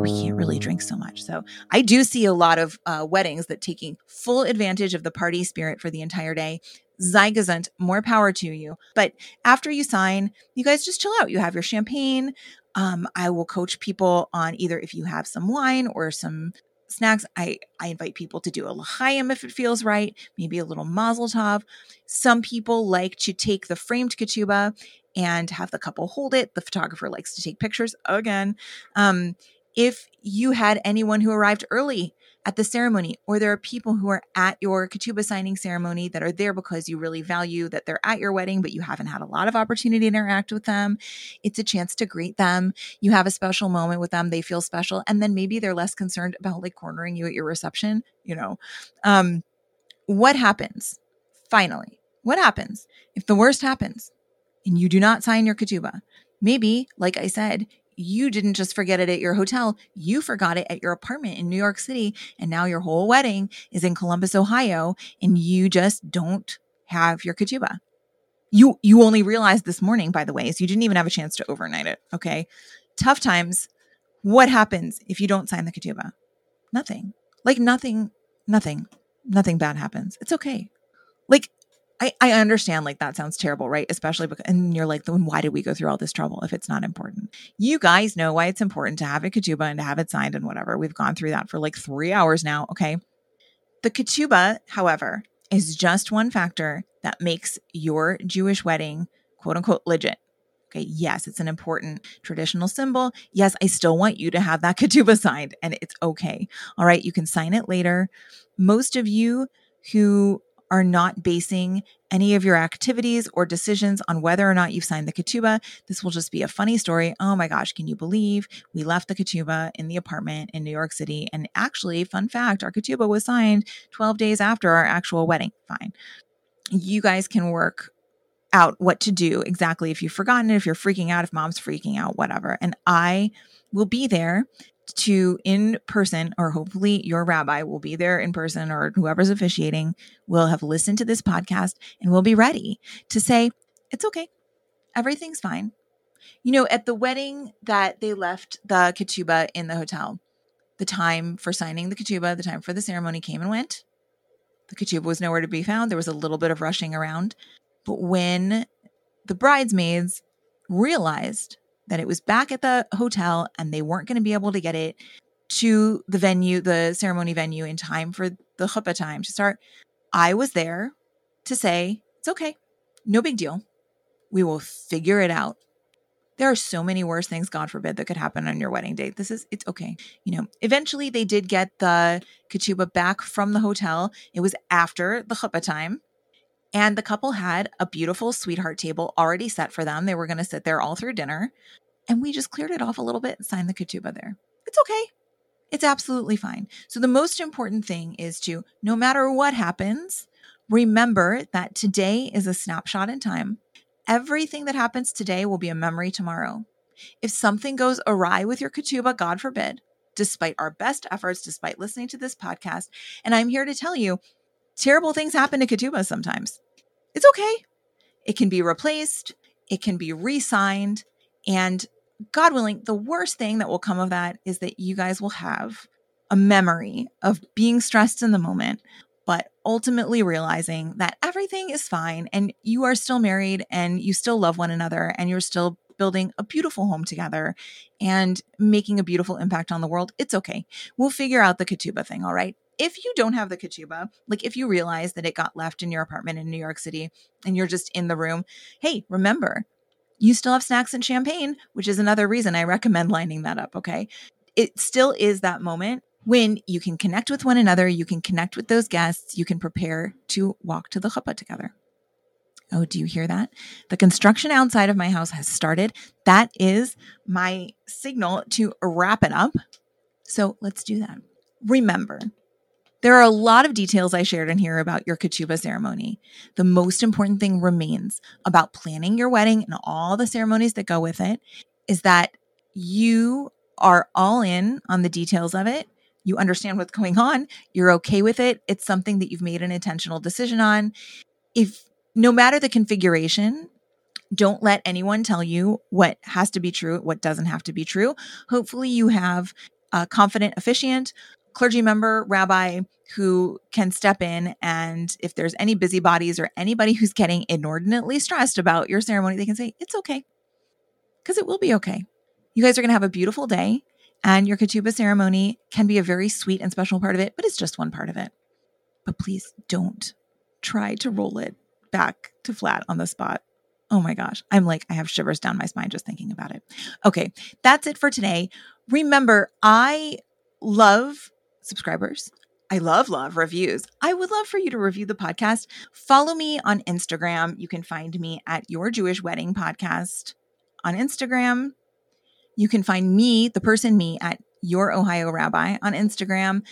we can't really drink so much. So I do see a lot of uh, weddings that taking full advantage of the party spirit for the entire day. Zei gezunt, more power to you. But after you sign, you guys just chill out. You have your champagne. Um, I will coach people on either if you have some wine or some snacks. I, I invite people to do a l'chaim if it feels right, maybe a little mazel tov. Some people like to take the framed ketubah and have the couple hold it. The photographer likes to take pictures again. Um, if you had anyone who arrived early at the ceremony, or there are people who are at your ketubah signing ceremony that are there because you really value that they're at your wedding, but you haven't had a lot of opportunity to interact with them. It's a chance to greet them. You have a special moment with them. They feel special. And then maybe they're less concerned about like cornering you at your reception, you know. Um, what happens finally? What happens if the worst happens and you do not sign your ketubah? Maybe, like I said, you didn't just forget it at your hotel, you forgot it at your apartment in New York City. And now your whole wedding is in Columbus, Ohio, and you just don't have your ketubah. You you only realized this morning, by the way, so you didn't even have a chance to overnight it. Okay. Tough times. What happens if you don't sign the ketubah? Nothing. Like nothing, nothing, nothing bad happens. It's okay. Like I, I understand like that sounds terrible, right? Especially because, and you're like, then why did we go through all this trouble if it's not important? You guys know why it's important to have a ketubah and to have it signed and whatever. We've gone through that for like three hours now. Okay. The ketubah, however, is just one factor that makes your Jewish wedding quote unquote legit. Okay. Yes, it's an important traditional symbol. Yes, I still want you to have that ketubah signed and it's okay. All right. You can sign it later. Most of you who are not basing any of your activities or decisions on whether or not you've signed the ketubah. This will just be a funny story. Oh my gosh, can you believe we left the ketubah in the apartment in New York City? And actually, fun fact, our ketubah was signed 12 days after our actual wedding. Fine. You guys can work out what to do exactly if you've forgotten it, if you're freaking out, if mom's freaking out, whatever. And I will be there to in person, or hopefully your rabbi will be there in person, or whoever's officiating will have listened to this podcast and will be ready to say, It's okay. Everything's fine. You know, at the wedding that they left the ketubah in the hotel, the time for signing the ketubah, the time for the ceremony came and went. The ketubah was nowhere to be found. There was a little bit of rushing around. But when the bridesmaids realized that it was back at the hotel and they weren't going to be able to get it to the venue, the ceremony venue in time for the chuppah time to start. I was there to say, it's okay. No big deal. We will figure it out. There are so many worse things, God forbid, that could happen on your wedding date. This is, it's okay. You know, eventually they did get the ketubah back from the hotel. It was after the chuppah time. And the couple had a beautiful sweetheart table already set for them. They were going to sit there all through dinner. And we just cleared it off a little bit and signed the ketubah there. It's okay. It's absolutely fine. So, the most important thing is to, no matter what happens, remember that today is a snapshot in time. Everything that happens today will be a memory tomorrow. If something goes awry with your ketubah, God forbid, despite our best efforts, despite listening to this podcast, and I'm here to tell you, terrible things happen to ketubah sometimes. It's okay. It can be replaced, it can be re signed, and God willing, the worst thing that will come of that is that you guys will have a memory of being stressed in the moment, but ultimately realizing that everything is fine and you are still married and you still love one another and you're still building a beautiful home together and making a beautiful impact on the world, it's okay. We'll figure out the ketubah thing, all right? If you don't have the ketubah, like if you realize that it got left in your apartment in New York City and you're just in the room, hey, remember, you still have snacks and champagne, which is another reason I recommend lining that up, okay? It still is that moment when you can connect with one another, you can connect with those guests, you can prepare to walk to the chuppah together. Oh, do you hear that? The construction outside of my house has started. That is my signal to wrap it up. So let's do that. Remember, there are a lot of details I shared in here about your ketubah ceremony. The most important thing remains about planning your wedding and all the ceremonies that go with it is that you are all in on the details of it. You understand what's going on. You're okay with it. It's something that you've made an intentional decision on. If no matter the configuration, don't let anyone tell you what has to be true, what doesn't have to be true. Hopefully, you have a confident officiant, clergy member, rabbi who can step in. And if there's any busybodies or anybody who's getting inordinately stressed about your ceremony, they can say, It's okay, because it will be okay. You guys are going to have a beautiful day, and your ketubah ceremony can be a very sweet and special part of it, but it's just one part of it. But please don't try to roll it back to flat on the spot. Oh my gosh. I'm like, I have shivers down my spine just thinking about it. Okay. That's it for today. Remember, I love subscribers. I love, love reviews. I would love for you to review the podcast. Follow me on Instagram. You can find me at Your Jewish Wedding Podcast on Instagram. You can find me, the person me, at your Ohio Rabbi on Instagram.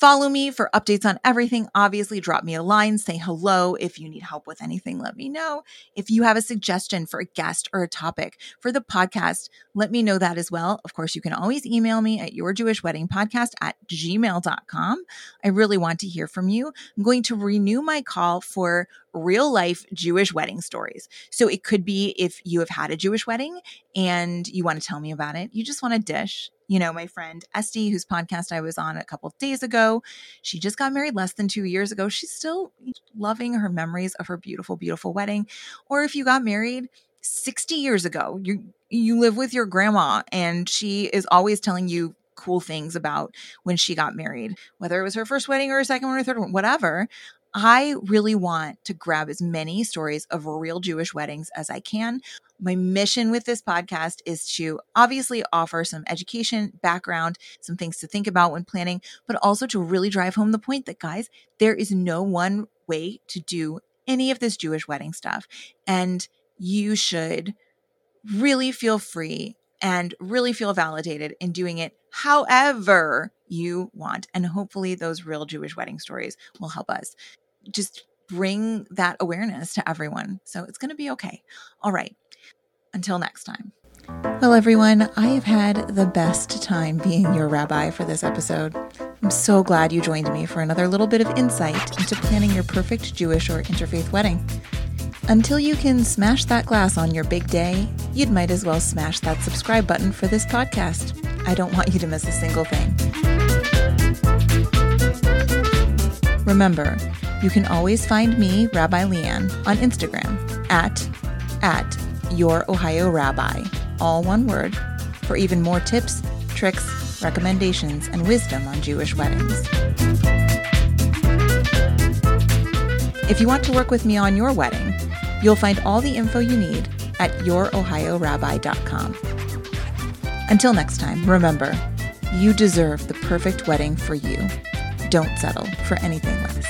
Follow me for updates on everything. Obviously, drop me a line, say hello. If you need help with anything, let me know. If you have a suggestion for a guest or a topic for the podcast, let me know that as well. Of course, you can always email me at yourjewishweddingpodcast at gmail.com. I really want to hear from you. I'm going to renew my call for real life Jewish wedding stories. So it could be if you have had a Jewish wedding and you want to tell me about it, you just want a dish you know, my friend Estee, whose podcast I was on a couple of days ago, she just got married less than two years ago. She's still loving her memories of her beautiful, beautiful wedding. Or if you got married 60 years ago, you you live with your grandma and she is always telling you cool things about when she got married, whether it was her first wedding or her second one or third one, whatever. I really want to grab as many stories of real Jewish weddings as I can. My mission with this podcast is to obviously offer some education, background, some things to think about when planning, but also to really drive home the point that, guys, there is no one way to do any of this Jewish wedding stuff. And you should really feel free and really feel validated in doing it however you want. And hopefully, those real Jewish wedding stories will help us just bring that awareness to everyone. So it's going to be okay. All right. Until next time. Well, everyone, I have had the best time being your rabbi for this episode. I'm so glad you joined me for another little bit of insight into planning your perfect Jewish or interfaith wedding. Until you can smash that glass on your big day, you'd might as well smash that subscribe button for this podcast. I don't want you to miss a single thing. Remember, you can always find me, Rabbi Leanne, on Instagram at at your Ohio Rabbi, all one word, for even more tips, tricks, recommendations, and wisdom on Jewish weddings. If you want to work with me on your wedding, you'll find all the info you need at yourohiorabbi.com. Until next time, remember, you deserve the perfect wedding for you. Don't settle for anything less.